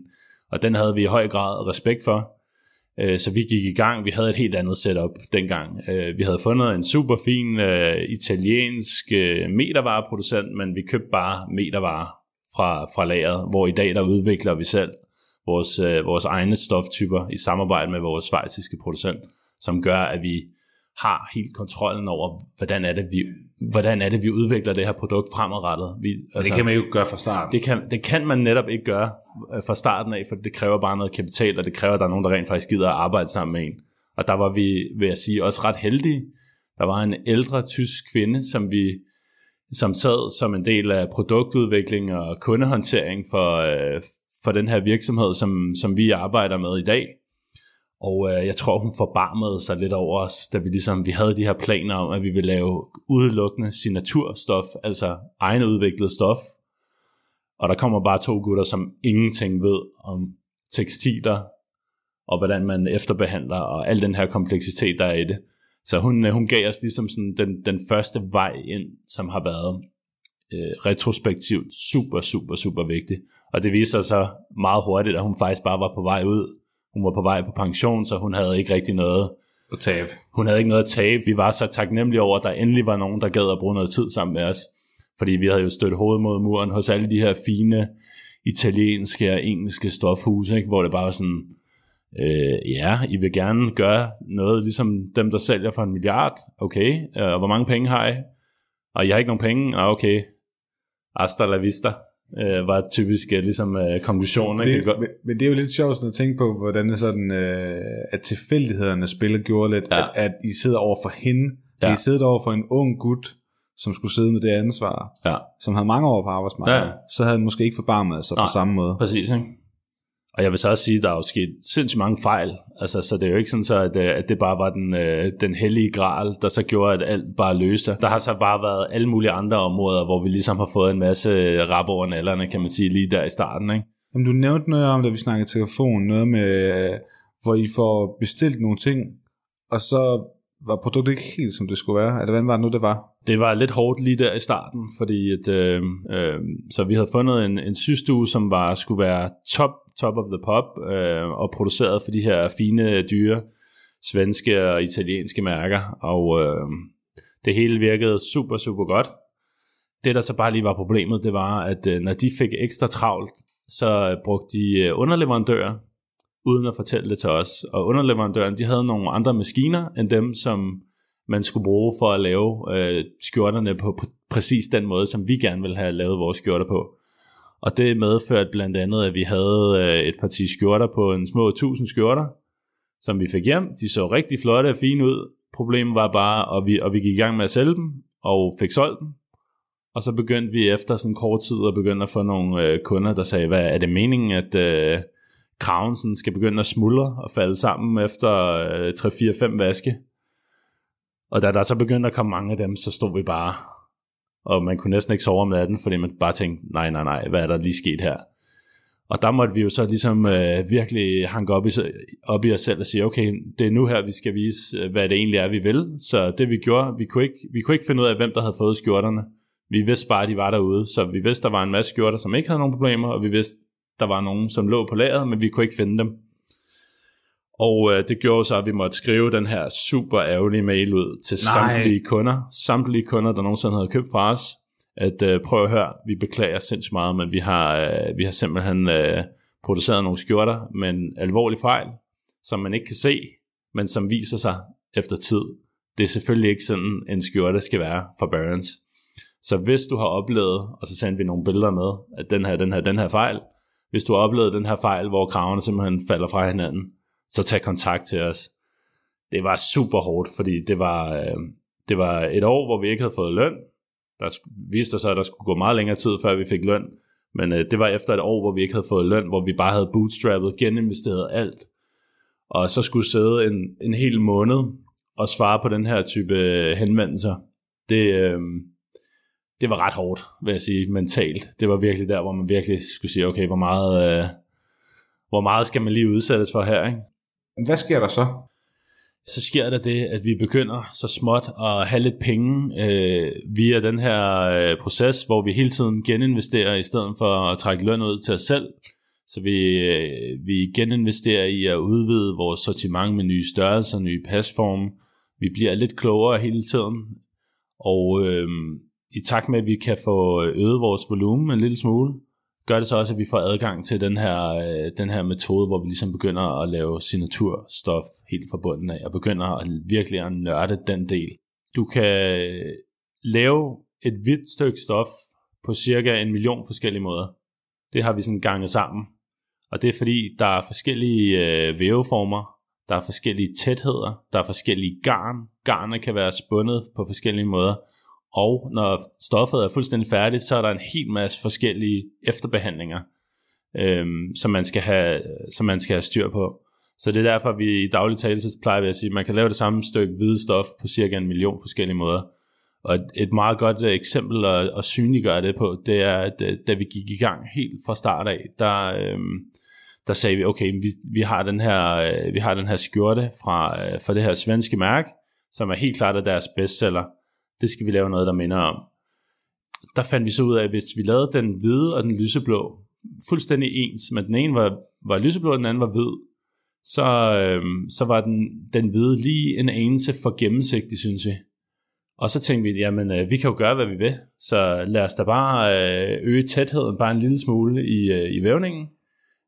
Og den havde vi i høj grad respekt for. Øh, så vi gik i gang. Vi havde et helt andet setup dengang. Øh, vi havde fundet en super fin øh, italiensk øh, metervareproducent, men vi købte bare metervarer fra, fra lageret, hvor i dag der udvikler vi selv vores, uh, vores egne stoftyper i samarbejde med vores svejsiske producent, som gør, at vi har helt kontrollen over, hvordan er det, vi, hvordan er det, vi udvikler det her produkt fremadrettet. Vi, altså, det kan man jo ikke gøre fra starten. Det kan, det kan man netop ikke gøre fra starten af, for det kræver bare noget kapital, og det kræver, at der er nogen, der rent faktisk gider at arbejde sammen med en. Og der var vi, vil jeg sige, også ret heldige. Der var en ældre tysk kvinde, som vi som sad som en del af produktudvikling og kundehåndtering for, øh, for den her virksomhed, som, som vi arbejder med i dag. Og øh, jeg tror, hun forbarmede sig lidt over os, da vi ligesom vi havde de her planer om, at vi ville lave udelukkende signaturstof, altså egenudviklet stof. Og der kommer bare to gutter, som ingenting ved om tekstiler, og hvordan man efterbehandler, og al den her kompleksitet, der er i det. Så hun, øh, hun gav os ligesom sådan den, den første vej ind, som har været øh, retrospektivt super, super, super vigtig. Og det viser sig så meget hurtigt, at hun faktisk bare var på vej ud hun var på vej på pension, så hun havde ikke rigtig noget at tabe. Hun havde ikke noget at tabe. Vi var så taknemmelige over, at der endelig var nogen, der gad at bruge noget tid sammen med os. Fordi vi havde jo stødt hovedet mod muren hos alle de her fine italienske og engelske stofhuse, ikke? hvor det bare var sådan, øh, ja, I vil gerne gøre noget ligesom dem, der sælger for en milliard, okay, øh, og hvor mange penge har I? Og jeg har ikke nogen penge, ah, okay, hasta la vista, øh, var typisk øh, ligesom øh, konklusionen. Det, men, men det er jo lidt sjovt sådan at tænke på, hvordan det sådan, øh, at tilfældighederne spiller gjorde lidt, ja. at, at I sidder over for hende, ja. I sidder over for en ung gut, som skulle sidde med det ansvar, ja. som havde mange år på arbejdsmarkedet, ja. så havde han måske ikke forbarmet sig Nej, på samme måde. Præcis, ikke? Og jeg vil så også sige, at der er jo sket sindssygt mange fejl. Altså, så det er jo ikke sådan, så, at, øh, at det bare var den, øh, den hellige gral, der så gjorde, at alt bare løste. Der har så bare været alle mulige andre områder, hvor vi ligesom har fået en masse øh, rap over nallerne, kan man sige, lige der i starten. Ikke? Jamen, du nævnte noget om, da vi snakkede telefon, noget med, øh, hvor I får bestilt nogle ting, og så var produktet ikke helt, som det skulle være? Eller hvordan var det nu, det var? Det var lidt hårdt lige der i starten, fordi at, øh, øh, så vi havde fundet en, en systue, som var, skulle være top, top of the pop, øh, og produceret for de her fine, dyre, svenske og italienske mærker, og øh, det hele virkede super, super godt. Det, der så bare lige var problemet, det var, at øh, når de fik ekstra travlt, så brugte de øh, underleverandører, uden at fortælle det til os. Og underleverandøren, de havde nogle andre maskiner end dem, som man skulle bruge for at lave øh, skjorterne på pr- præcis den måde, som vi gerne ville have lavet vores skjorter på. Og det medførte blandt andet, at vi havde øh, et parti skjorter på en små 1000 skjorter, som vi fik hjem. De så rigtig flotte og fine ud. Problemet var bare, og vi, og vi gik i gang med at sælge dem, og fik solgt dem. Og så begyndte vi efter sådan kort tid at begynde at få nogle øh, kunder, der sagde, hvad er det meningen, at, øh, kraven sådan skal begynde at smuldre og falde sammen efter øh, 3-4-5 vaske. Og da der så begyndte at komme mange af dem, så stod vi bare, og man kunne næsten ikke sove om natten, fordi man bare tænkte, nej, nej, nej, hvad er der lige sket her? Og der måtte vi jo så ligesom øh, virkelig hanke op i, op i os selv og sige, okay, det er nu her, vi skal vise, øh, hvad det egentlig er, vi vil. Så det vi gjorde, vi kunne ikke, vi kunne ikke finde ud af, hvem der havde fået skjorterne. Vi vidste bare, at de var derude, så vi vidste, der var en masse skjorter, som ikke havde nogen problemer, og vi vidste, der var nogen, som lå på lageret, men vi kunne ikke finde dem. Og øh, det gjorde så, at vi måtte skrive den her super ærgerlige mail ud til Nej. samtlige kunder, samtlige kunder, der nogensinde havde købt fra os, at øh, prøv at høre, vi beklager sindssygt meget, men vi har, øh, vi har simpelthen øh, produceret nogle skjorter med en alvorlig fejl, som man ikke kan se, men som viser sig efter tid. Det er selvfølgelig ikke sådan, en skjorte skal være for Barons. Så hvis du har oplevet, og så sendte vi nogle billeder med, at den her, den her, den her fejl, hvis du har oplevet den her fejl, hvor kravene simpelthen falder fra hinanden, så tag kontakt til os. Det var super hårdt, fordi det var, øh, det var et år, hvor vi ikke havde fået løn. Der viste sig, at der skulle gå meget længere tid, før vi fik løn. Men øh, det var efter et år, hvor vi ikke havde fået løn, hvor vi bare havde bootstrappet, geninvesteret alt. Og så skulle sidde en, en hel måned og svare på den her type øh, henvendelser. Det, øh, det var ret hårdt, vil jeg sige, mentalt. Det var virkelig der, hvor man virkelig skulle sige, okay, hvor meget, øh, hvor meget skal man lige udsættes for her, ikke? Hvad sker der så? Så sker der det, at vi begynder så småt at have lidt penge øh, via den her øh, proces, hvor vi hele tiden geninvesterer i stedet for at trække løn ud til os selv. Så vi, øh, vi geninvesterer i at udvide vores sortiment med nye størrelser, nye pasforme. Vi bliver lidt klogere hele tiden. Og øh, i takt med, at vi kan få øh, øget vores volumen en lille smule, gør det så også, at vi får adgang til den her, øh, den her metode, hvor vi ligesom begynder at lave signaturstof helt fra bunden af, og begynder at virkelig at nørde den del. Du kan øh, lave et hvidt stykke stof på cirka en million forskellige måder. Det har vi sådan ganget sammen. Og det er fordi, der er forskellige øh, væveformer, der er forskellige tætheder, der er forskellige garn. Garnet kan være spundet på forskellige måder og når stoffet er fuldstændig færdigt, så er der en hel masse forskellige efterbehandlinger, øhm, som, man skal have, som man skal have styr på. Så det er derfor, at vi i daglig tale så plejer vi at sige, at man kan lave det samme stykke hvide stof på cirka en million forskellige måder. Og et, et meget godt eksempel at, at synliggøre det på, det er, at øh, da vi gik i gang helt fra start af, der, øhm, der sagde vi, okay, vi, vi, har den her, øh, vi har den her skjorte fra, øh, fra det her svenske mærke, som er helt klart af deres bestseller det skal vi lave noget, der minder om. Der fandt vi så ud af, at hvis vi lavede den hvide og den lyseblå fuldstændig ens, men den ene var, var lyseblå, og den anden var hvid, så, øhm, så var den, den hvide lige en anelse for gennemsigtig, synes vi. Og så tænkte vi, jamen øh, vi kan jo gøre, hvad vi vil, så lad os da bare øh, øge tætheden bare en lille smule i, øh, i vævningen,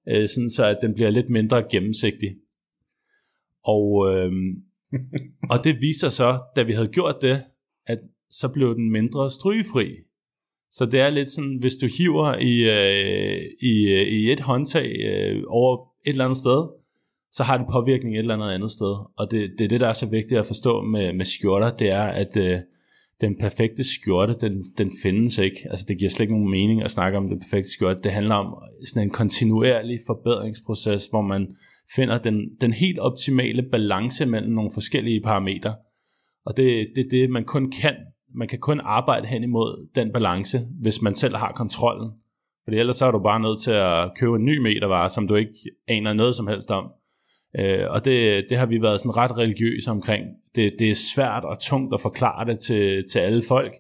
øh, sådan så at den bliver lidt mindre gennemsigtig. Og, øh, og det viser så, da vi havde gjort det, at så blev den mindre strygefri. Så det er lidt sådan, hvis du hiver i, øh, i, øh, i et håndtag øh, over et eller andet sted, så har det påvirkning et eller andet andet sted. Og det, det er det, der er så vigtigt at forstå med, med skjorter, det er, at øh, den perfekte skjorte, den, den findes ikke. Altså det giver slet ikke nogen mening at snakke om den perfekte skjorte. Det handler om sådan en kontinuerlig forbedringsproces, hvor man finder den, den helt optimale balance mellem nogle forskellige parametre. Og det, det er det, man kun kan. Man kan kun arbejde hen imod den balance, hvis man selv har kontrollen. Fordi ellers så er du bare nødt til at købe en ny metervare, som du ikke aner noget som helst om. Øh, og det, det har vi været sådan ret religiøse omkring. Det, det er svært og tungt at forklare det til, til alle folk,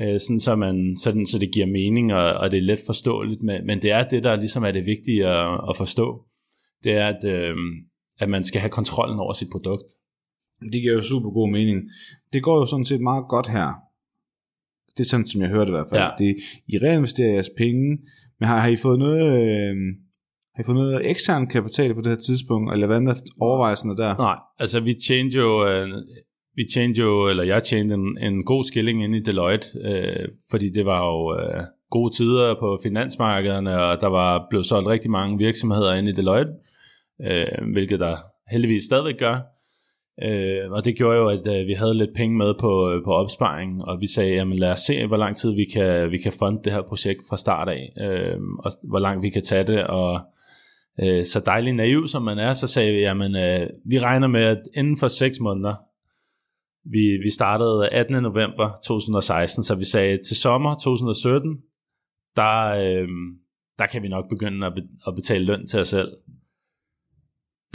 øh, sådan så, man, sådan, så det giver mening, og, og det er let forståeligt. Men, men det er det, der ligesom er det vigtige at, at forstå. Det er, at, øh, at man skal have kontrollen over sit produkt. Det giver jo super god mening. Det går jo sådan set meget godt her. Det er sådan, som jeg hørte i hvert fald. Ja. Det, I reinvesterer jeres penge, men har, har I fået noget... Øh, har I fået noget ekstern kapital på det her tidspunkt, eller hvad er overvejelserne der? Nej, altså vi tjente jo, øh, vi tjente jo, eller jeg tjente en, en god skilling inde i Deloitte, øh, fordi det var jo øh, gode tider på finansmarkederne, og der var blevet solgt rigtig mange virksomheder inde i Deloitte, øh, hvilket der heldigvis stadigvæk gør. Øh, og det gjorde jo, at øh, vi havde lidt penge med på, øh, på opsparing, og vi sagde, jamen lad os se, hvor lang tid vi kan, vi kan funde det her projekt fra start af, øh, og hvor langt vi kan tage det, og øh, så dejlig naiv som man er, så sagde vi, jamen øh, vi regner med, at inden for 6 måneder, vi, vi startede 18. november 2016, så vi sagde, til sommer 2017, der, øh, der kan vi nok begynde at, be, at betale løn til os selv.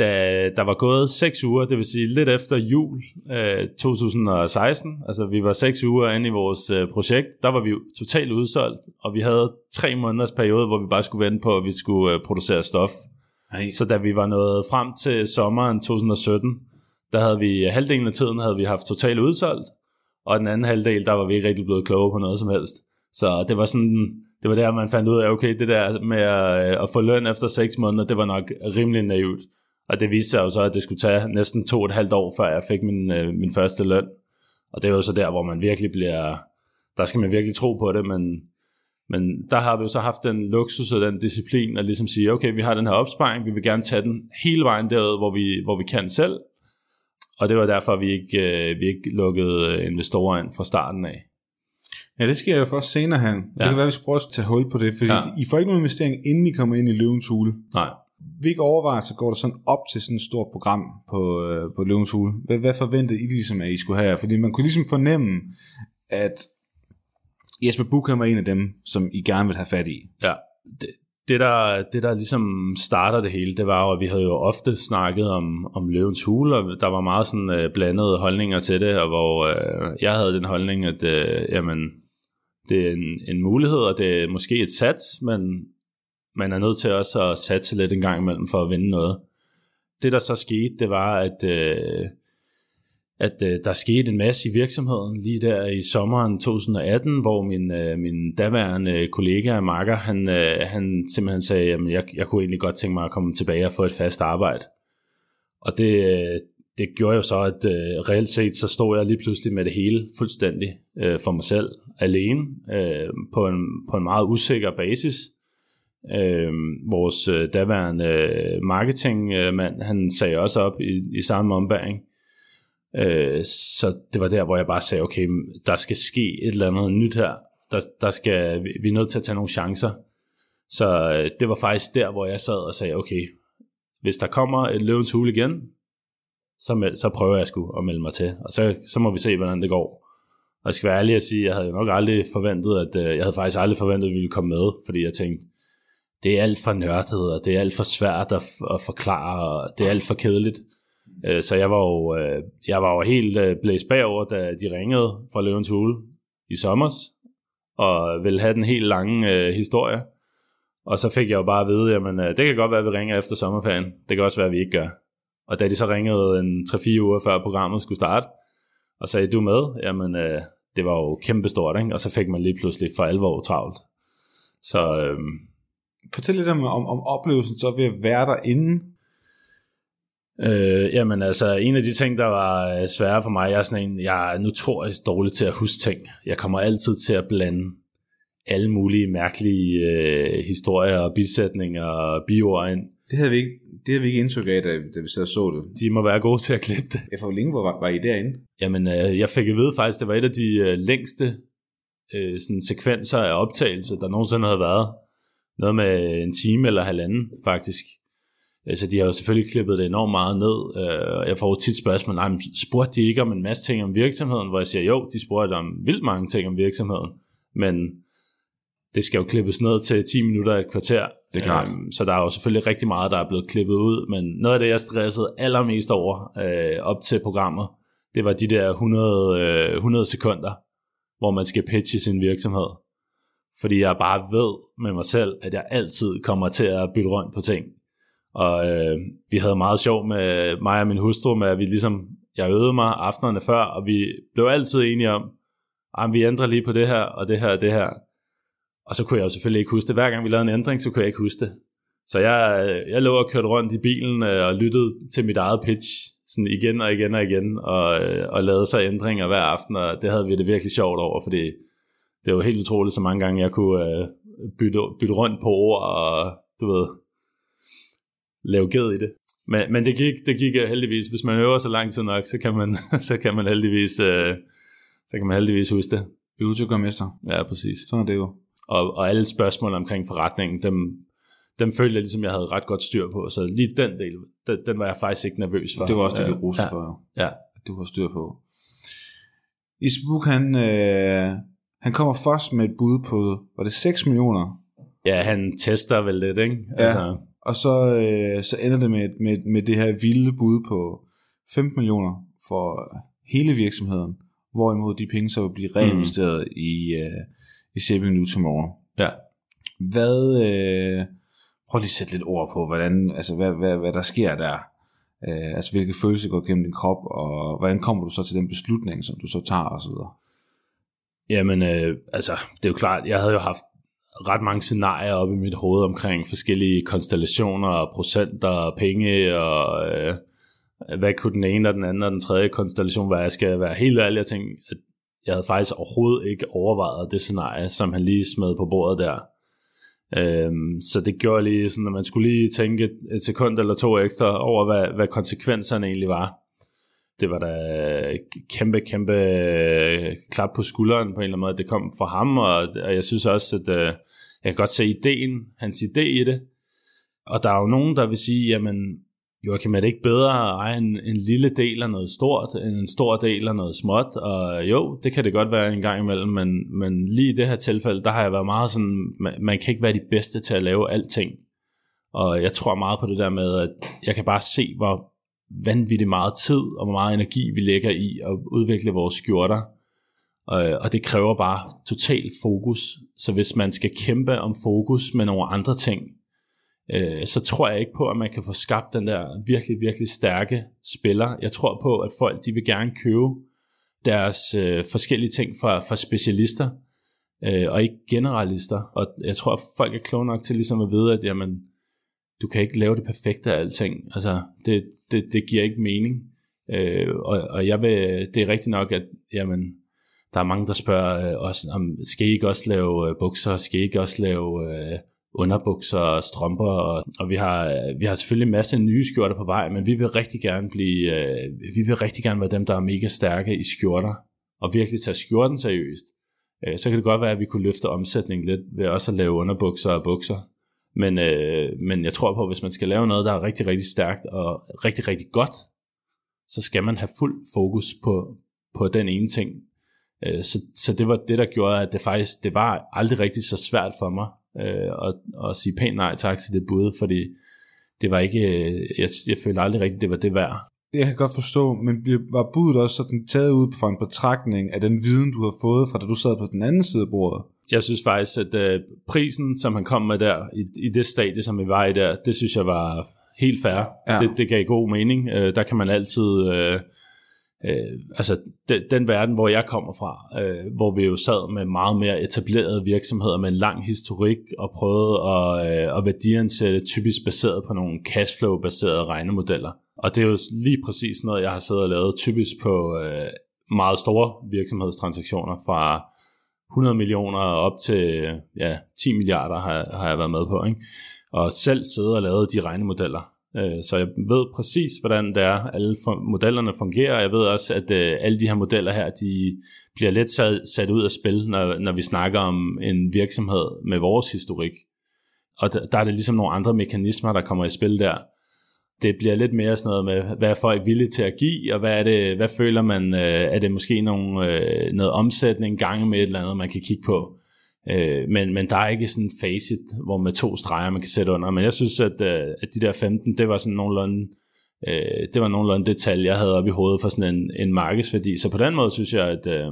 Da der var gået 6 uger, det vil sige lidt efter jul øh, 2016, altså vi var 6 uger inde i vores øh, projekt, der var vi totalt udsolgt, og vi havde 3 måneders periode, hvor vi bare skulle vente på, at vi skulle øh, producere stof. Ej. Så da vi var nået frem til sommeren 2017, der havde vi halvdelen af tiden havde vi haft totalt udsolgt, og den anden halvdel, der var vi ikke rigtig blevet kloge på noget som helst. Så det var sådan, det var der, man fandt ud af, okay, det der med at, at få løn efter 6 måneder, det var nok rimelig naivt. Og det viste sig jo så, at det skulle tage næsten to og et halvt år, før jeg fik min, øh, min første løn. Og det er jo så der, hvor man virkelig bliver, der skal man virkelig tro på det, men men der har vi jo så haft den luksus og den disciplin at ligesom sige, okay, vi har den her opsparing, vi vil gerne tage den hele vejen derud, hvor vi, hvor vi kan selv. Og det var derfor, vi ikke, øh, vi ikke lukkede investorer ind fra starten af. Ja, det sker jo først senere hen. Ja. Det kan være, at vi skal prøve at tage hul på det, fordi ja. I får ikke nogen investering, inden I kommer ind i løvens hule. Nej. Hvilke overvejelser går der sådan op til sådan et stort program på, øh, på løvens hule? Hvad, hvad forventede I ligesom, at I skulle have? Fordi man kunne ligesom fornemme, at Jesper Bukham er en af dem, som I gerne vil have fat i. Ja, det, det der, det der ligesom starter det hele, det var jo, at vi havde jo ofte snakket om, om løvens hule, og der var meget sådan øh, blandede holdninger til det, og hvor øh, jeg havde den holdning, at øh, jamen, det er en, en mulighed, og det er måske et sats, men man er nødt til også at satse lidt en gang imellem for at vinde noget. Det der så skete, det var, at øh, at øh, der skete en masse i virksomheden lige der i sommeren 2018, hvor min, øh, min daværende kollega Marker, han, øh, han simpelthen sagde, at jeg, jeg kunne egentlig godt tænke mig at komme tilbage og få et fast arbejde. Og det, øh, det gjorde jo så, at øh, reelt set, så stod jeg lige pludselig med det hele fuldstændig øh, for mig selv, alene, øh, på, en, på en meget usikker basis. Øh, vores øh, daværende øh, marketingmand, han sagde også op i, i samme ombæring, Øh, så det var der, hvor jeg bare sagde, okay, der skal ske et eller andet nyt her. Der, der skal, vi er nødt til at tage nogle chancer. Så øh, det var faktisk der, hvor jeg sad og sagde, okay, hvis der kommer et løvens hule igen, så, så prøver jeg sgu at melde mig til. Og så, så må vi se, hvordan det går. Og jeg skal være ærlig at sige, jeg havde nok aldrig forventet, at øh, jeg havde faktisk aldrig forventet, at vi ville komme med, fordi jeg tænkte, det er alt for nørdet, og det er alt for svært at, at forklare, og det er alt for kedeligt. Øh, så jeg var jo, øh, jeg var jo helt øh, blæst bagover, da de ringede fra Løvens Hule i sommers, og ville have den helt lange øh, historie. Og så fik jeg jo bare at vide, jamen øh, det kan godt være, at vi ringer efter sommerferien. Det kan også være, at vi ikke gør. Og da de så ringede en 3-4 uger før programmet skulle starte, og sagde, du med? Jamen, øh, det var jo kæmpestort, ikke? Og så fik man lige pludselig for alvor travlt. Så øh, Fortæl lidt om, om, om oplevelsen så ved at være derinde. Øh, jamen altså, en af de ting, der var øh, svære for mig, jeg er sådan en, jeg er notorisk dårlig til at huske ting. Jeg kommer altid til at blande alle mulige mærkelige øh, historier og bisætninger og biord ind. Det havde vi ikke, det havde vi ikke indtryk af, da, da vi sad og så det. De må være gode til at klippe det. Jeg for længe var, var I derinde? Jamen, øh, jeg fik at vide faktisk, det var et af de øh, længste øh, sådan sekvenser af optagelse, der nogensinde havde været. Noget med en time eller halvanden, faktisk. Altså, de har jo selvfølgelig klippet det enormt meget ned. Øh, Jeg får jo tit spørgsmål, nej, men spurgte de ikke om en masse ting om virksomheden? Hvor jeg siger, jo, de spurgte om vildt mange ting om virksomheden. Men det skal jo klippes ned til 10 minutter et kvarter. Det er klart. Øhm, så der er jo selvfølgelig rigtig meget, der er blevet klippet ud. Men noget af det, jeg stressede allermest over øh, op til programmet, det var de der 100, øh, 100 sekunder, hvor man skal pitche sin virksomhed. Fordi jeg bare ved med mig selv, at jeg altid kommer til at bytte rundt på ting. Og øh, vi havde meget sjov med mig og min hustru, med at vi ligesom, jeg øvede mig aftenerne før, og vi blev altid enige om, at vi ændrer lige på det her, og det her, og det her. Og så kunne jeg jo selvfølgelig ikke huske det. Hver gang vi lavede en ændring, så kunne jeg ikke huske det. Så jeg, øh, jeg lå og kørte rundt i bilen øh, og lyttede til mit eget pitch, sådan igen og igen og igen, og, øh, og lavede så ændringer hver aften, og det havde vi det virkelig sjovt over, fordi det var helt utroligt, så mange gange jeg kunne øh, bytte, bytte rundt på ord, og du ved, lave ged i det. Men, men det, gik, det gik øh, heldigvis. Hvis man øver så lang tid nok, så kan man, så kan man heldigvis, øh, så kan man heldigvis huske det. Øve til at gøre mester. Ja, præcis. Sådan er det jo. Og, og alle spørgsmål omkring forretningen, dem, dem følte jeg ligesom, jeg havde ret godt styr på. Så lige den del, den, den var jeg faktisk ikke nervøs for. Det var også det, du Øh, roste ja, for, jo. Ja, at du har styr på. Isbuk, han, øh, han kommer først med et bud på, var det 6 millioner? ja, han tester vel lidt, ikke? Altså, Ja. Og så, øh, så ender det med, med, med det her vilde bud på 15 millioner for hele virksomheden, hvorimod de penge så vil blive reinvesteret mm. i, øh, i Saving New Tomorrow. ja. Hvad, øh, prøv lige at sætte lidt ord på, hvordan, altså, hvad, hvad, hvad der sker der. Øh, altså hvilke følelser går gennem din krop, og hvordan kommer du så til den beslutning, som du så tager osv. Jamen, øh, altså, det er jo klart, jeg havde jo haft ret mange scenarier op i mit hoved omkring forskellige konstellationer, og procenter, og penge, og øh, hvad kunne den ene og den anden og den tredje konstellation være. Jeg skal være helt ærlig, jeg tænkte, at jeg havde faktisk overhovedet ikke overvejet det scenarie, som han lige smed på bordet der. Øhm, så det gjorde lige sådan, at man skulle lige tænke et sekund eller to ekstra over, hvad, hvad konsekvenserne egentlig var. Det var da kæmpe, kæmpe øh, klap på skulderen på en eller anden måde, det kom fra ham, og, og jeg synes også, at øh, jeg kan godt se ideen, hans idé i det. Og der er jo nogen, der vil sige, jamen, Joachim, er det ikke bedre at eje en, en lille del af noget stort, end en stor del af noget småt? Og jo, det kan det godt være en gang imellem, men, men lige i det her tilfælde, der har jeg været meget sådan, man, man kan ikke være de bedste til at lave alting. Og jeg tror meget på det der med, at jeg kan bare se, hvor vanvittigt meget tid og hvor meget energi vi lægger i at udvikle vores skjorter. Og, og det kræver bare total fokus. Så hvis man skal kæmpe om fokus med nogle andre ting, øh, så tror jeg ikke på, at man kan få skabt den der virkelig, virkelig stærke spiller. Jeg tror på, at folk de vil gerne købe deres øh, forskellige ting fra, fra specialister, og ikke generalister. Og jeg tror, at folk er kloge nok til ligesom at vide, at jamen, du kan ikke lave det perfekte af alting. Altså, det, det, det giver ikke mening. Øh, og, og jeg vil, det er rigtigt nok, at jamen, der er mange, der spørger øh, os, om skal I ikke også lave øh, bukser, skal I ikke også lave øh, underbukser og strømper, og, og vi, har, vi har selvfølgelig en masse nye skjorter på vej, men vi vil rigtig gerne blive, øh, vi vil rigtig gerne være dem, der er mega stærke i skjorter, og virkelig tage skjorten seriøst. Øh, så kan det godt være, at vi kunne løfte omsætningen lidt ved også at lave underbukser og bukser. Men, øh, men jeg tror på, at hvis man skal lave noget, der er rigtig, rigtig stærkt og rigtig, rigtig godt, så skal man have fuld fokus på, på den ene ting. Øh, så, så det var det, der gjorde, at det faktisk det var aldrig rigtig så svært for mig øh, at, at sige pænt nej tak til det bud, fordi det var ikke, øh, jeg, jeg følte aldrig rigtigt, det var det værd. Jeg kan godt forstå, men var budet også sådan taget ud fra en betragtning af den viden, du har fået fra da du sad på den anden side af bordet? Jeg synes faktisk, at øh, prisen, som han kom med der, i, i det stadie, som vi var i der, det synes jeg var helt fair. Ja. Det, det gav god mening. Øh, der kan man altid øh, øh, altså den, den verden, hvor jeg kommer fra, øh, hvor vi jo sad med meget mere etablerede virksomheder med en lang historik og prøvede at, øh, at værdiansætte typisk baseret på nogle cashflow-baserede regnemodeller. Og det er jo lige præcis noget, jeg har siddet og lavet typisk på øh, meget store virksomhedstransaktioner fra 100 millioner op til ja, 10 milliarder har, har jeg været med på. Ikke? Og selv sidder og lavet de regnemodeller. Øh, så jeg ved præcis, hvordan det er, alle modellerne fungerer. Jeg ved også, at øh, alle de her modeller her, de bliver let sat, sat ud af spil, når, når vi snakker om en virksomhed med vores historik. Og der, der er det ligesom nogle andre mekanismer, der kommer i spil der. Det bliver lidt mere sådan noget med, hvad er folk villige til at give, og hvad, er det, hvad føler man, øh, er det måske nogle, øh, noget omsætning gange med et eller andet, man kan kigge på. Øh, men, men der er ikke sådan en facit, hvor med to streger, man kan sætte under. Men jeg synes, at, øh, at de der 15, det var sådan nogenlunde, øh, det var nogenlunde det tal, jeg havde op i hovedet for sådan en, en markedsværdi. Så på den måde synes jeg, at, øh,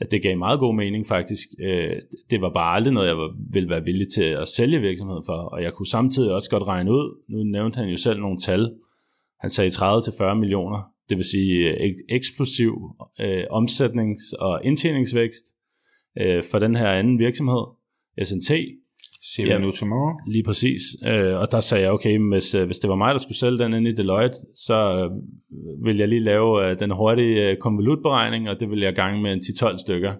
at det gav meget god mening faktisk. Øh, det var bare aldrig noget, jeg var, ville være villig til at sælge virksomheden for. Og jeg kunne samtidig også godt regne ud, nu nævnte han jo selv nogle tal, han sagde 30-40 millioner, det vil sige øh, eksplosiv øh, omsætnings- og indtjeningsvækst, øh, for den her anden virksomhed, SNT. See ja, new tomorrow. Lige præcis. Øh, og der sagde jeg, okay, hvis, øh, hvis det var mig, der skulle sælge den ind i Deloitte, så øh, vil jeg lige lave øh, den hurtige øh, konvolutberegning, og det vil jeg gange med en 10-12 stykker.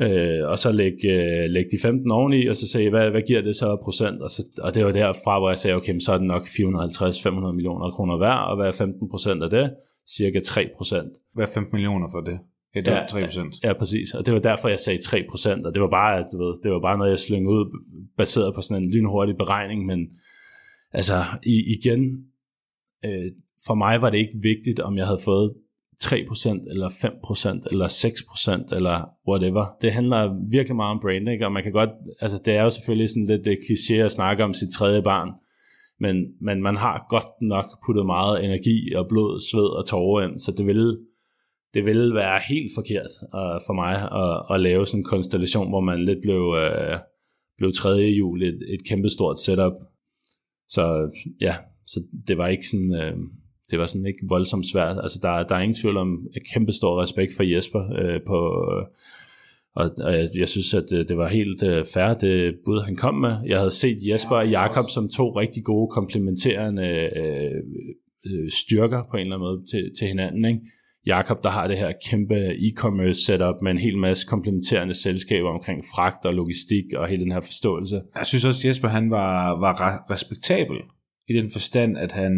Øh, og så lægge, øh, lægge de 15 oveni, og så sagde hvad, hvad giver det så procent? Og, så, og det var derfra, hvor jeg sagde, okay, så er det nok 450-500 millioner kroner værd, og hvad er 15 procent af det? Cirka 3 procent. Hvad er 15 millioner for det? Ja, det var 3%. Ja, ja, præcis. Og det var derfor, jeg sagde 3%, og det var bare, du ved, det var bare noget, jeg slyngede ud, baseret på sådan en lynhurtig beregning, men altså, i, igen, øh, for mig var det ikke vigtigt, om jeg havde fået 3% eller 5% eller 6% eller whatever. Det handler virkelig meget om branding, og man kan godt, altså det er jo selvfølgelig sådan lidt kliché at snakke om sit tredje barn, men, men man har godt nok puttet meget energi og blod, sved og tårer ind, så det ville det ville være helt forkert uh, for mig at, at lave sådan en konstellation, hvor man lidt blev, uh, blev tredje jul et, et kæmpestort setup. Så ja, så det var ikke sådan, uh, det var sådan ikke voldsomt svært. Altså der, der er ingen tvivl om et kæmpestor respekt for Jesper uh, på, uh, og, og jeg, jeg synes, at det, det var helt uh, fair, det bud han kom med. Jeg havde set Jesper og Jakob som to rigtig gode komplementerende uh, uh, styrker på en eller anden måde til, til hinanden, ikke? Jakob, der har det her kæmpe e-commerce setup med en hel masse komplementerende selskaber omkring fragt og logistik og hele den her forståelse. Jeg synes også, at Jesper han var, var respektabel i den forstand, at han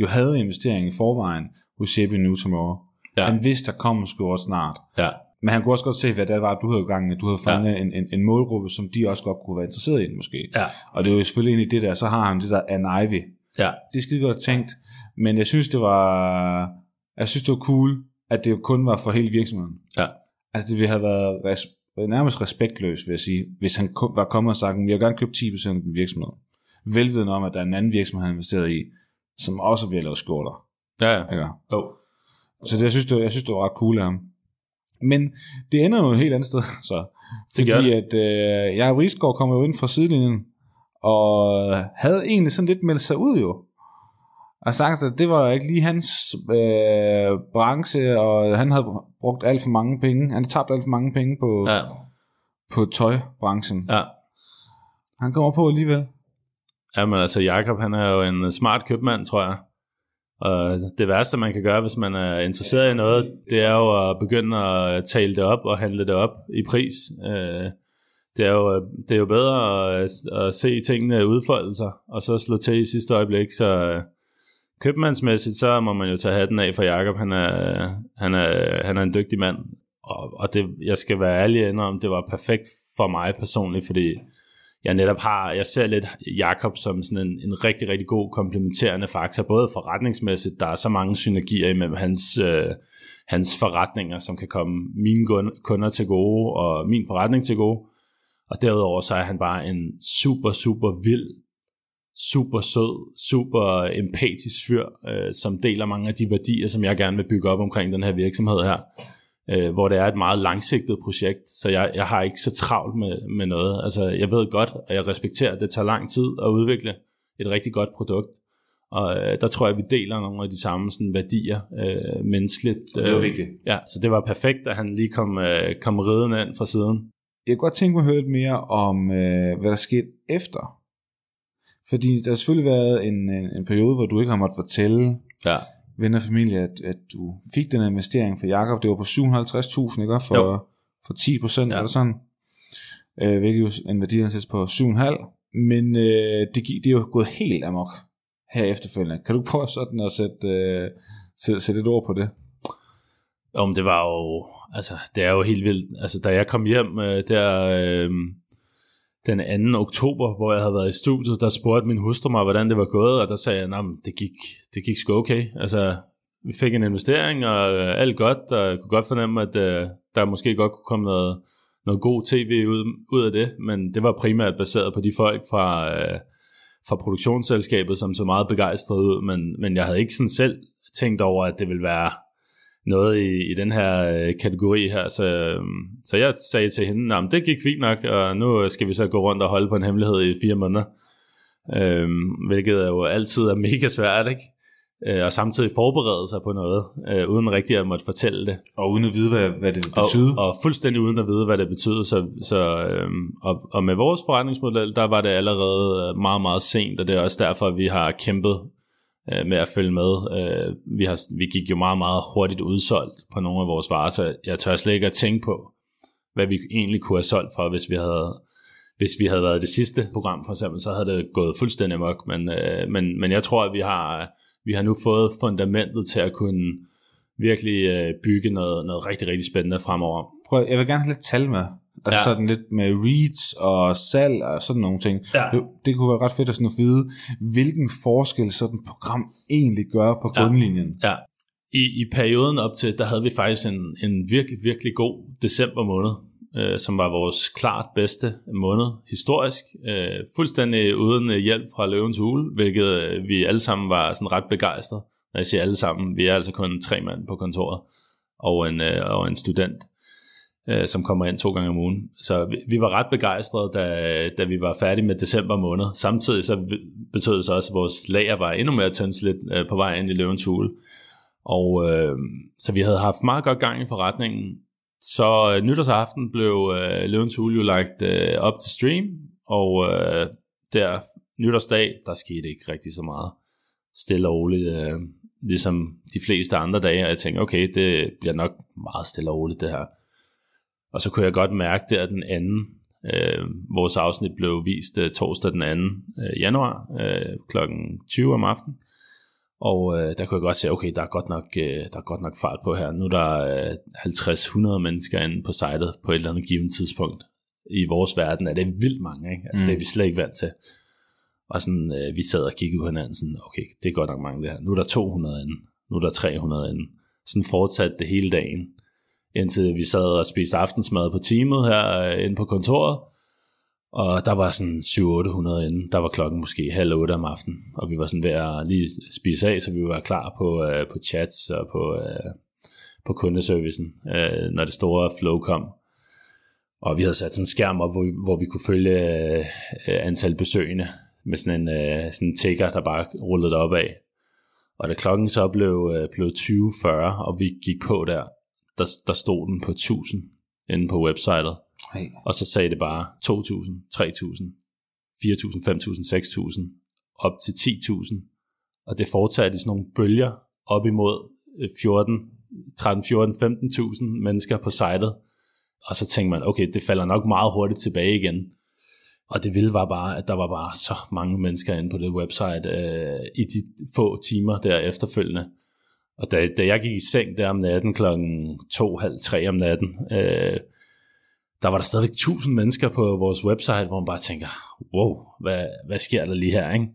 jo havde investering i forvejen hos Sheppy New Tomorrow. Ja. Han vidste, der kom måske også snart. Ja. Men han kunne også godt se, hvad det var, du havde gang, du havde fanget ja. en, en, en målgruppe, som de også godt kunne være interesseret i, måske. Ja. Og det er jo selvfølgelig ind i det der, så har han det der An Ivy. Ja. Det er skide godt tænkt, men jeg synes, det var, jeg synes, det var cool, at det kun var for hele virksomheden. Ja. Altså, det ville have været res- nærmest respektløst, vil jeg sige, hvis han var kommet og sagt, at jeg vil gerne købe 10% af den virksomhed. Velvidende om, at der er en anden virksomhed, han investeret i, som også vil lave skjorter. Ja, ja. Ikke? Oh. Så det, jeg, synes, det, jeg synes, det var ret cool af ham. Men det ender jo et helt andet sted, så. Det fordi at øh, Jacob Rigsgaard kom jo ind fra sidelinjen, og havde egentlig sådan lidt meldt sig ud jo har sagt, at det var ikke lige hans øh, branche, og han havde brugt alt for mange penge. Han havde tabt alt for mange penge på, ja. på tøjbranchen. Ja. Han kommer på alligevel. Jamen altså, Jakob han er jo en smart købmand, tror jeg. Og det værste, man kan gøre, hvis man er interesseret i noget, det er jo at begynde at tale det op og handle det op i pris. Øh, det, er jo, det er jo bedre at, at se tingene udfolde sig, og så slå til i sidste øjeblik, så købmandsmæssigt, så må man jo tage hatten af for Jakob. Han er, han er, han er en dygtig mand. Og, og det, jeg skal være ærlig om, det var perfekt for mig personligt, fordi jeg netop har, jeg ser lidt Jakob som sådan en, en rigtig, rigtig god komplementerende faktor, både forretningsmæssigt, der er så mange synergier imellem hans, øh, hans forretninger, som kan komme mine kunder til gode, og min forretning til gode, og derudover så er han bare en super, super vild super sød, super empatisk fyr, øh, som deler mange af de værdier, som jeg gerne vil bygge op omkring den her virksomhed her, øh, hvor det er et meget langsigtet projekt, så jeg, jeg har ikke så travlt med, med noget. Altså, jeg ved godt, og jeg respekterer, at det tager lang tid at udvikle et rigtig godt produkt, Og øh, der tror jeg, vi deler nogle af de samme sådan, værdier øh, menneskeligt. Det er øh, vigtigt. Ja, så det var perfekt, at han lige kom, øh, kom ridende ind fra siden. Jeg kunne godt tænke mig at høre lidt mere om, øh, hvad der skete efter. Fordi der har selvfølgelig været en, en, en periode, hvor du ikke har måttet fortælle Ja, venner og familie, at, at du fik den investering fra Jakob. Det var på 750.000, ikke? For, Jo. for 10 procent, Ja. eller sådan. Øh, hvilket jo en værdiansættelse på 7,5. Men øh, det, gik, det er jo gået helt amok her efterfølgende. Kan du prøve sådan at sætte, øh, sætte, sætte et ord på det? Om det var jo, altså det er jo helt vildt. Altså da jeg kom hjem øh, der øh, den 2. oktober, hvor jeg havde været i studiet, der spurgte min hustru mig, hvordan det var gået, og der sagde jeg, at det gik, det gik sgu okay. Altså vi fik en investering, og øh, alt godt, og jeg kunne godt fornemme, at øh, der måske godt kunne komme noget, noget god tv ud, ud af det, men det var primært baseret på de folk fra, øh, fra produktionsselskabet, som så meget begejstrede ud, men, men jeg havde ikke sådan selv tænkt over, at det ville være noget i, i den her øh, kategori her, så, øh, så jeg sagde til hende, at det gik fint nok, og nu skal vi så gå rundt og holde på en hemmelighed i fire måneder, øh, hvilket jo altid er mega svært, ikke? Øh, og samtidig forberede sig på noget, øh, uden rigtig at måtte fortælle det. Og uden at vide, hvad, hvad det Og, betyder. og fuldstændig uden at vide, hvad det betyder. Så, så, øhm, og, og med vores forretningsmodel, der var det allerede øh, meget, meget sent, og det er også derfor, at vi har kæmpet øh, med at følge med. Øh, vi, har, vi gik jo meget, meget hurtigt udsolgt på nogle af vores varer, så jeg tør slet ikke at tænke på, hvad vi egentlig kunne have solgt for, hvis vi havde hvis vi havde været det sidste program for eksempel, så havde det gået fuldstændig mok, men, øh, men, men jeg tror, at vi har, vi har nu fået fundamentet til at kunne virkelig øh, bygge noget, noget rigtig, rigtig spændende fremover. Prøv, jeg vil gerne have lidt tal med. Altså Ja. ja. sådan lidt med reads og salg og sådan nogle ting. Ja. Det, det kunne være ret fedt at, sådan at vide, hvilken forskel sådan et program egentlig gør på Ja. bundlinjen. Ja. I, I perioden op til, der havde vi faktisk en, en virkelig, virkelig god december måned, øh, som var vores klart bedste måned historisk. Øh, fuldstændig uden øh, hjælp fra Løvens Hule, hvilket øh, vi alle sammen var sådan ret begejstrede. Når jeg siger alle sammen, vi er altså kun tre mand på kontoret og en, øh, og en student, øh, som kommer ind to gange om ugen. Så vi, vi var ret begejstrede, da, da vi var færdige med december måned. Samtidig så betød det så også, at vores lager var endnu mere tyndsligt øh, på vej ind i Løvens Hule. Og øh, så vi havde haft meget godt gang i forretningen. Så øh, nytårsaften blev øh, Løvens Hule jo lagt øh, op til stream, og øh, der nytårsdag, der skete ikke rigtig så meget. Stille og roligt, øh, ligesom de fleste andre dage, og jeg tænkte, okay, det bliver nok meget stille og roligt det her. Og så kunne jeg godt mærke der den anden, øh, vores afsnit blev vist øh, torsdag den 2. Øh, januar øh, klokken 20 om aftenen. Og øh, der kunne jeg godt se, okay, der er godt nok, øh, der er godt nok fart på her. Nu er der øh, 50-100 mennesker inde på sitet på et eller andet givet tidspunkt. I vores verden er det vildt mange, ikke? Mm. Det er vi slet ikke vant til. Og sådan, øh, vi sad og kiggede på hinanden sådan, okay, det er godt nok mange det her. Nu er der 200 inde, nu er der 300 inde. Sådan fortsatte det hele dagen, indtil vi sad og spiste aftensmad på teamet her øh, inde på kontoret. Og der var sådan 7-800 inde. Der var klokken måske halv otte om aftenen, og vi var sådan ved at lige spise af, så vi var klar på, øh, på chats og på, øh, på kundeservicen, øh, når det store flow kom. Og vi havde sat sådan en skærm op, hvor vi, hvor vi kunne følge øh, øh, antal besøgende med sådan en, øh, sådan en tigger, der bare rullede op af. Og da klokken så blev, øh, blev 20.40, og vi gik på der, der, der stod den på 1000 inde på websitet. Hey. Og så sagde det bare 2.000, 3.000, 4.000, 5.000, 6.000, op til 10.000. Og det fortsatte i sådan nogle bølger op imod øh, 14, 13, 14, 15.000 mennesker på sitet. Og så tænkte man, okay, det falder nok meget hurtigt tilbage igen. Og det vilde var bare, at der var bare så mange mennesker inde på det website øh, i de få timer der efterfølgende. Og da, da jeg gik i seng der om natten halv tre om natten, øh, der var der stadigvæk tusind mennesker på vores website, hvor man bare tænker, wow, hvad, hvad sker der lige her, ikke?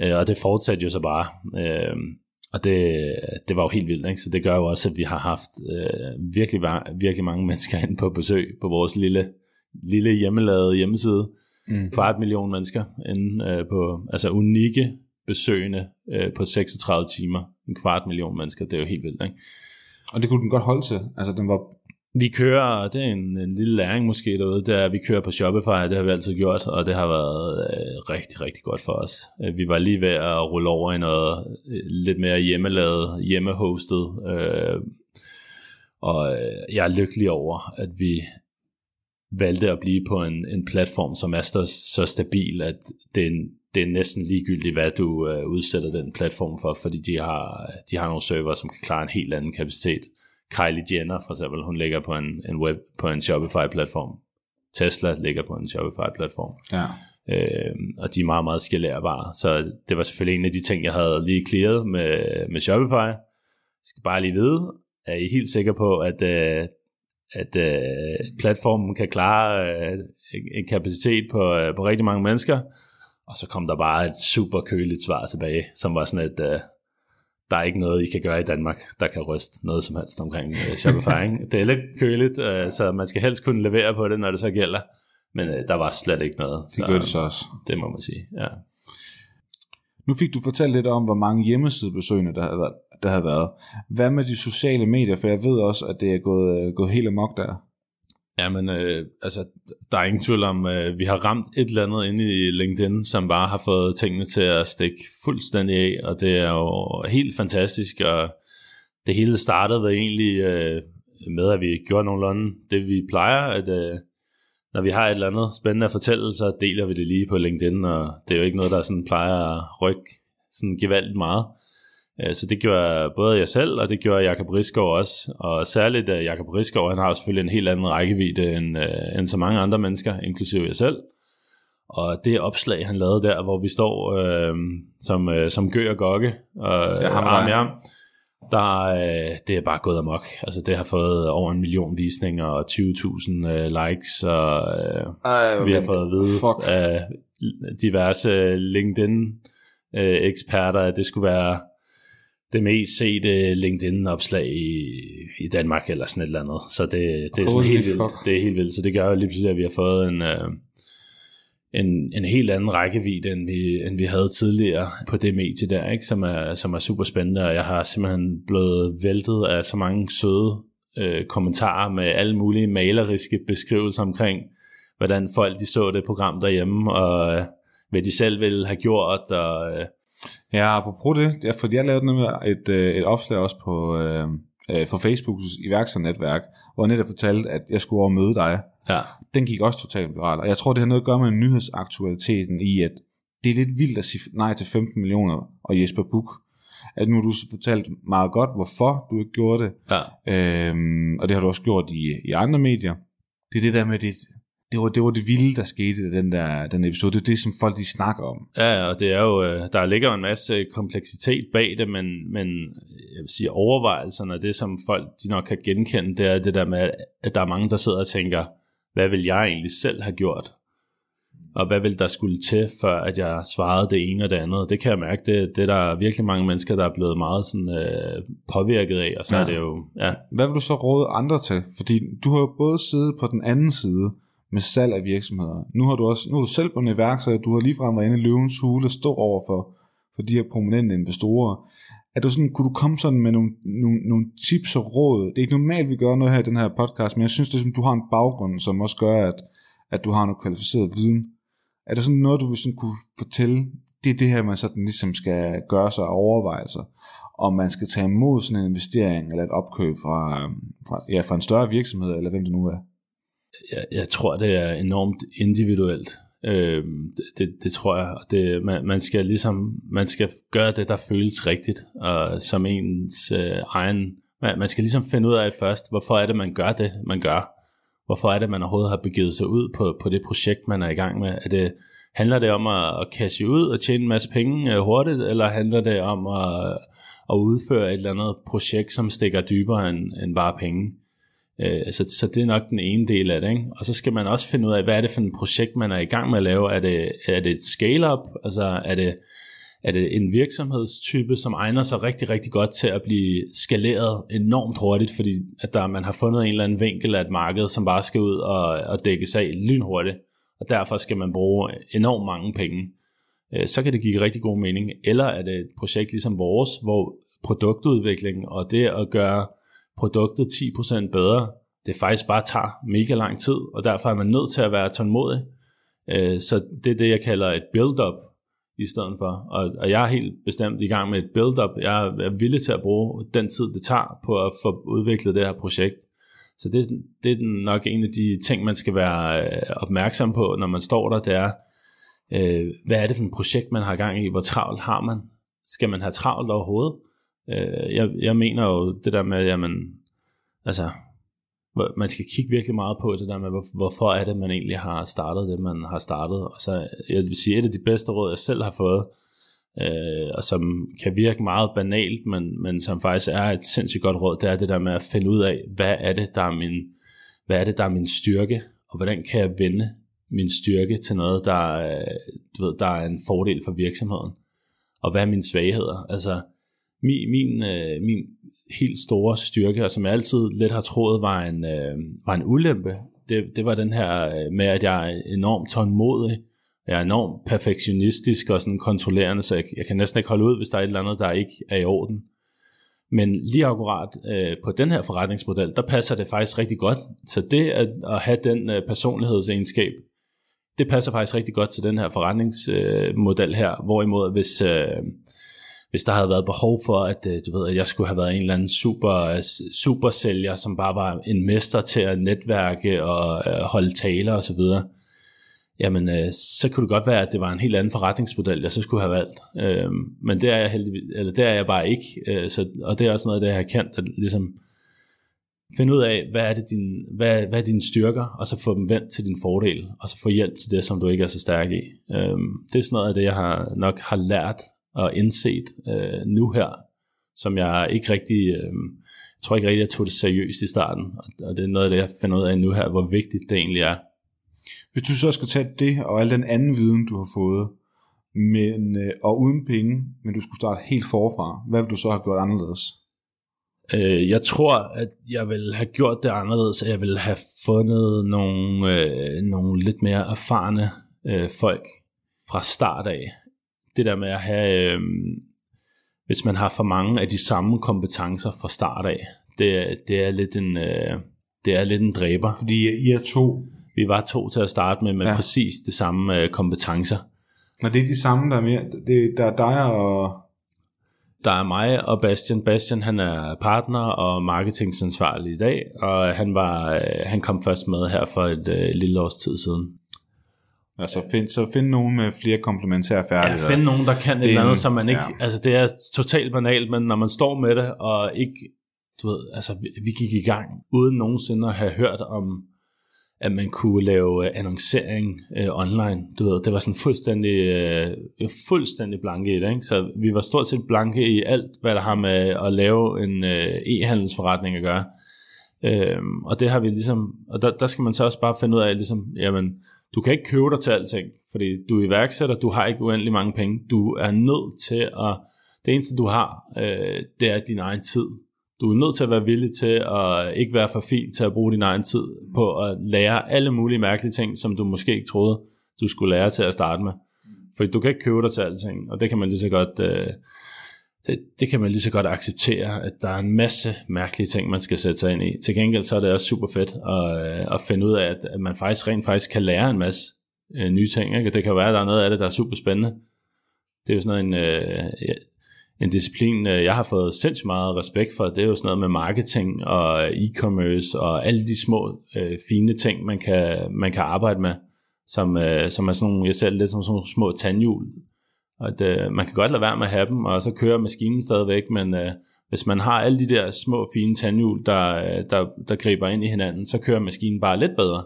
Øh, og det fortsatte jo så bare. Øh, og det, det var jo helt vildt, ikke? Så det gør jo også, at vi har haft øh, virkelig, virkelig mange mennesker inde på besøg på vores lille, lille hjemmelavede hjemmeside. Mm. Kvart million mennesker inde øh, på, altså unikke besøgende øh, på 36 timer. En kvart million mennesker, det er jo helt vildt, ikke? Og det kunne den godt holde til. Altså, den var, vi kører, det er en, en lille læring måske derude, det er, at vi kører på Shopify, det har vi altid gjort, og det har været øh, rigtig, rigtig godt for os. Øh, vi var lige ved at rulle over i noget øh, lidt mere hjemmelavet, hjemmehostet, øh, og øh, jeg er lykkelig over, at vi valgte at blive på en, en platform, som er så, så stabil, at det er, en, det er næsten ligegyldigt, hvad du øh, udsætter den platform for, fordi de har, de har nogle server, som kan klare en helt anden kapacitet. Kylie Jenner for eksempel, hun ligger på en, en web på en Shopify-platform. Tesla ligger på en Shopify-platform. Ja. Øh, og de er meget, meget skalerbare. Så det var selvfølgelig en af de ting, jeg havde lige clearet med, med Shopify. Jeg skal bare lige vide, er I helt sikre på, at, øh, at øh, platformen kan klare øh, en kapacitet på, øh, på rigtig mange mennesker? Og så kom der bare et super køligt svar tilbage, som var sådan et, øh, der er ikke noget, I kan gøre i Danmark, der kan ryste noget som helst omkring uh, Shopify. det er lidt køligt, uh, så man skal helst kunne levere på det, når det så gælder. Men uh, der var slet ikke noget. Det gør det så også. Det må man sige, ja. Nu fik du fortalt lidt om, hvor mange hjemmesidebesøgende der havde været. Der havde været. Hvad med de sociale medier? For jeg ved også, at det er gået, gået helt amok der. Jamen, øh, altså, der er ingen tvivl om, øh, vi har ramt et eller andet inde i LinkedIn, som bare har fået tingene til at stikke fuldstændig af, og det er jo helt fantastisk, og det hele startede egentlig øh, med, at vi gjorde nogenlunde det, vi plejer, at øh, når vi har et eller andet spændende at fortælle, så deler vi det lige på LinkedIn, og det er jo ikke noget, der sådan plejer at rykke sådan gevaldigt meget. Øh, så det gjorde både jeg selv, og det gjorde Jakob Riskov også. Og særligt uh, Jakob Riskov, han har selvfølgelig en helt anden rækkevidde end, uh, end så mange andre mennesker, inklusive jeg selv. Og det opslag, han lavede der, hvor vi står uh, som, uh, som Gø og Gokke og ja, arm i arm, der, uh, det er bare gået amok. Altså det har fået over en million visninger og 20.000 uh, likes, og uh, Ej, vi har fået at vide fuck. af diverse LinkedIn-eksperter, at det skulle være det mest sete LinkedIn-opslag i, i Danmark, eller sådan et eller andet. Så det, det er sådan helt vildt. Det er helt vildt, så det gør jo lige pludselig, at vi har fået en, uh, en, en helt anden rækkevidde, end vi, end vi havde tidligere på det medie der, ikke? Som, er, som er super spændende, og jeg har simpelthen blevet væltet af så mange søde uh, kommentarer med alle mulige maleriske beskrivelser omkring, hvordan folk de så det program derhjemme, og uh, hvad de selv ville have gjort, og uh, Ja, apropos det, fordi jeg lavede nemlig et, øh, et opslag også på, øh, øh, for Facebooks iværksætternetværk, hvor jeg netop fortalte, at jeg skulle over møde dig. Ja. Den gik også totalt viral, og jeg tror, det har noget at gøre med nyhedsaktualiteten i, at det er lidt vildt at sige nej til 15 millioner og Jesper Buk. At nu har du fortalt meget godt, hvorfor du ikke gjorde det, ja. øhm, og det har du også gjort i, i andre medier. Det er det der med, det, det var, det var det vilde, der skete i den der den episode. Det er det, som folk de snakker om. Ja, og det er jo, øh, der ligger en masse kompleksitet bag det, men, men jeg vil sige, overvejelserne, det som folk de nok kan genkende, det er det der med, at der er mange, der sidder og tænker, hvad vil jeg egentlig selv have gjort? Og hvad vil der skulle til, før at jeg svarede det ene og det andet? Det kan jeg mærke, det, det er der virkelig mange mennesker, der er blevet meget sådan, øh, påvirket af, og så ja. er det jo... Ja. Hvad vil du så råde andre til? Fordi du har jo både siddet på den anden side, med salg af virksomheder. Nu har du også nu er du selv på en iværksætter, du har ligefrem været inde i løvens hule og stå over for, for de her prominente investorer. Er du sådan, kunne du komme sådan med nogle, nogle, nogle tips og råd? Det er ikke normalt, vi gør noget her i den her podcast, men jeg synes, det er som, du har en baggrund, som også gør, at, at du har noget kvalificeret viden. Er der sådan noget, du vil sådan kunne fortælle, det er det her, man sådan ligesom skal gøre sig og overveje sig, om man skal tage imod sådan en investering eller et opkøb fra, øhm, fra, ja, fra en større virksomhed, eller hvem det nu er? Jeg, jeg tror, det er enormt individuelt. Øh, det, det tror jeg. Det, man, man skal ligesom man skal gøre det, der føles rigtigt, og som ens øh, egen... Man, man skal ligesom finde ud af først, hvorfor er det, man gør det, man gør. Hvorfor er det, man overhovedet har begivet sig ud på, på det projekt, man er i gang med. Er det, handler det om at, at cashe ud og tjene en masse penge øh, hurtigt, eller handler det om at, at udføre et eller andet projekt, som stikker dybere end, end bare penge? Øh, så, så det er nok den ene del af det. Ikke? Og så skal man også finde ud af, hvad er det for et projekt, man er i gang med at lave. Er det, er det et scale-up? Altså er det, er det en virksomhedstype, som egner sig rigtig, rigtig godt til at blive skaleret enormt hurtigt, fordi at der, man har fundet en eller anden vinkel af et marked, som bare skal ud og, og dække sig lynhurtigt, og derfor skal man bruge enormt mange penge. Øh, så kan det give rigtig god mening. Eller er det et projekt ligesom vores, hvor produktudvikling og det at gøre produktet 10% bedre, det faktisk bare tager mega lang tid, og derfor er man nødt til at være tålmodig. Øh, så det er det, jeg kalder et build-up i stedet for. Og, og jeg er helt bestemt i gang med et build-up. Jeg er villig til at bruge den tid, det tager på at få udviklet det her projekt. Så det, det er nok en af de ting, man skal være øh, opmærksom på, når man står der, det er, øh, hvad er det for et projekt, man har gang i? Hvor travlt har man? Skal man have travlt overhovedet? Øh, jeg, jeg mener jo det der med, jamen, altså, man skal kigge virkelig meget på det der med, hvorfor er det, man egentlig har startet det, man har startet. Og så, jeg vil sige, et af de bedste råd, jeg selv har fået, øh, og som kan virke meget banalt, men, men som faktisk er et sindssygt godt råd, det er det der med at finde ud af, hvad er det, der er min, hvad er det, der er min styrke, og hvordan kan jeg vende min styrke til noget, der, øh, du ved, der er en fordel for virksomheden. Og hvad er mine svagheder? Altså, min, min, øh, min helt store styrke, og som jeg altid lidt har troet var en, øh, var en ulempe, det, det var den her øh, med, at jeg er enormt tålmodig, jeg er enormt perfektionistisk og sådan kontrollerende, så jeg, jeg kan næsten ikke holde ud, hvis der er et eller andet, der ikke er i orden. Men lige akkurat øh, på den her forretningsmodel, der passer det faktisk rigtig godt. Så det at, at have den øh, personlighedsegenskab, det passer faktisk rigtig godt til den her forretningsmodel øh, her. Hvorimod hvis, øh, hvis der havde været behov for, at, øh, du ved, at jeg skulle have været en eller anden super, øh, super sælger, som bare var en mester til at netværke og øh, holde taler osv., jamen øh, så kunne det godt være, at det var en helt anden forretningsmodel, jeg så skulle have valgt. Øh, men det er jeg heldigvis, eller det er jeg bare ikke. Øh, så, og det er også noget af det, jeg har kendt, at ligesom finde ud af, hvad er, det din, hvad, hvad er dine styrker, og så få dem vendt til din fordel, og så få hjælp til det, som du ikke er så stærk i. Øh, det er sådan noget af det, jeg har nok har lært og indset øh, nu her, som jeg ikke rigtig, øh, jeg tror ikke rigtig, jeg tog det seriøst i starten, og det er noget af det, jeg finder ud af nu her, hvor vigtigt det egentlig er. Hvis du så skal tage det og al den anden viden, du har fået, men, øh, og uden penge, men du skulle starte helt forfra, hvad vil du så have gjort anderledes? Øh, jeg tror, at jeg vil have gjort det anderledes, at jeg vil have fundet nogle, øh, nogle lidt mere erfarne øh, folk fra start af, det der med at have, øh, hvis man har for mange af de samme kompetencer fra start af, det, det er lidt en, øh, det er lidt en dræber. Fordi I er to. Vi var to til at starte med, med ja. præcis de samme øh, kompetencer. Men det er de samme, der er mere, det, der er dig og... Der er mig og Bastian. Bastian han er partner og marketingansvarlig i dag, og han, var, øh, han kom først med her for et øh, lille års tid siden. Altså find, så find nogen med flere komplementære færdigheder. Ja, find nogen, der kan et eller andet, som man ikke... Ja. Altså det er totalt banalt, men når man står med det, og ikke... Du ved, altså vi gik i gang, uden nogensinde at have hørt om, at man kunne lave uh, annoncering uh, online. Du ved, det var sådan fuldstændig, uh, fuldstændig blanke i det, ikke? Så vi var stort set blanke i alt, hvad der har med at lave en uh, e-handelsforretning at gøre. Uh, og det har vi ligesom... Og der, der skal man så også bare finde ud af, ligesom, jamen, du kan ikke købe dig til alting, fordi du er iværksætter, du har ikke uendelig mange penge. Du er nødt til at, det eneste du har, øh, det er din egen tid. Du er nødt til at være villig til at ikke være for fin til at bruge din egen tid på at lære alle mulige mærkelige ting, som du måske ikke troede, du skulle lære til at starte med. Fordi du kan ikke købe dig til alting, og det kan man lige så godt... Øh, det, det kan man lige så godt acceptere, at der er en masse mærkelige ting, man skal sætte sig ind i. Til gengæld så er det også super fedt at, øh, at finde ud af, at, at man faktisk rent faktisk kan lære en masse øh, nye ting. Ikke? Det kan være, at der er noget af det, der er super spændende. Det er jo sådan en, øh, en disciplin, øh, jeg har fået sindssygt meget respekt for. Det er jo sådan noget med marketing og e-commerce og alle de små øh, fine ting, man kan, man kan arbejde med, som, øh, som er sådan nogle, jeg ser lidt som sådan nogle små tandhjul, at øh, man kan godt lade være med at have dem, og så kører maskinen stadigvæk, men øh, hvis man har alle de der små fine tandhjul, der, øh, der, der griber ind i hinanden, så kører maskinen bare lidt bedre.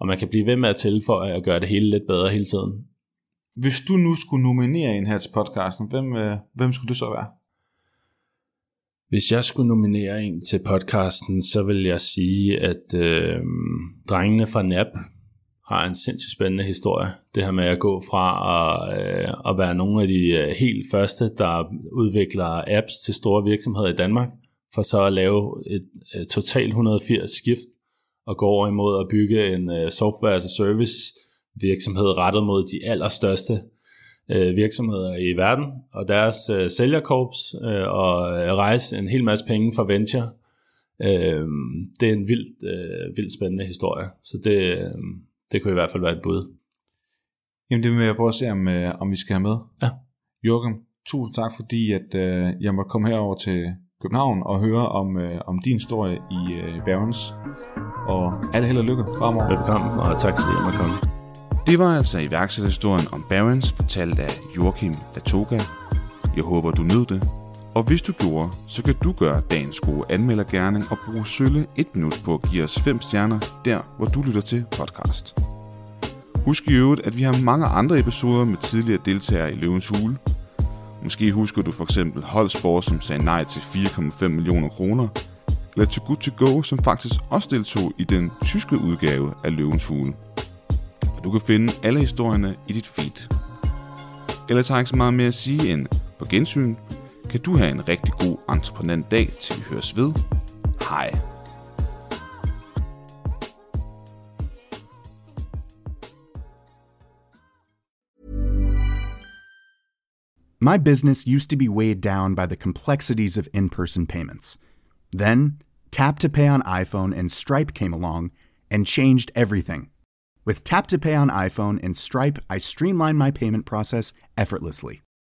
Og man kan blive ved med at tilføje og gøre det hele lidt bedre hele tiden. Hvis du nu skulle nominere en her til podcasten, hvem, øh, hvem skulle det så være? Hvis jeg skulle nominere en til podcasten, så vil jeg sige, at øh, drengene fra NAP, har en sindssygt spændende historie. Det her med at gå fra at, øh, at være nogle af de øh, helt første, der udvikler apps til store virksomheder i Danmark, for så at lave et, et totalt 180 skift og gå over imod at bygge en øh, software as a service virksomhed rettet mod de allerstørste virksomheder i verden. Og deres uh, sælgerkorps uh, og rejse en hel masse penge fra venture. Øh, det er en vildt, øh, vildt spændende historie, så det, øh, det kunne i hvert fald være et bud. Jamen det vil jeg prøve at se, om, øh, om vi skal have med. Ja. Joachim, tusind tak, fordi at, øh, jeg måtte komme herover til København og høre om, øh, om din historie i øh, Barons. Og alle held og lykke fremover. Velkommen, og tak fordi jeg måtte komme. Det var altså iværksætterhistorien om Barons, fortalt af Joachim Latoga. Jeg håber, du nød det. Og hvis du gjorde, så kan du gøre dagens gode anmeldergærning og bruge sølle et minut på at give os 5 stjerner, der hvor du lytter til podcast. Husk i øvrigt, at vi har mange andre episoder med tidligere deltagere i Løvens Hule. Måske husker du for eksempel Holsborg, som sagde nej til 4,5 millioner kroner, eller To Good To Go, som faktisk også deltog i den tyske udgave af Løvens Hule. Og du kan finde alle historierne i dit feed. Ellers har jeg ikke så meget mere at sige end på gensyn, kan du have en rigtig god entreprenant dag, til vi høres ved. Hej. My business used to be weighed down by the complexities of in person payments. Then, Tap to Pay on iPhone and Stripe came along and changed everything. With Tap to Pay on iPhone and Stripe, I streamlined my payment process effortlessly.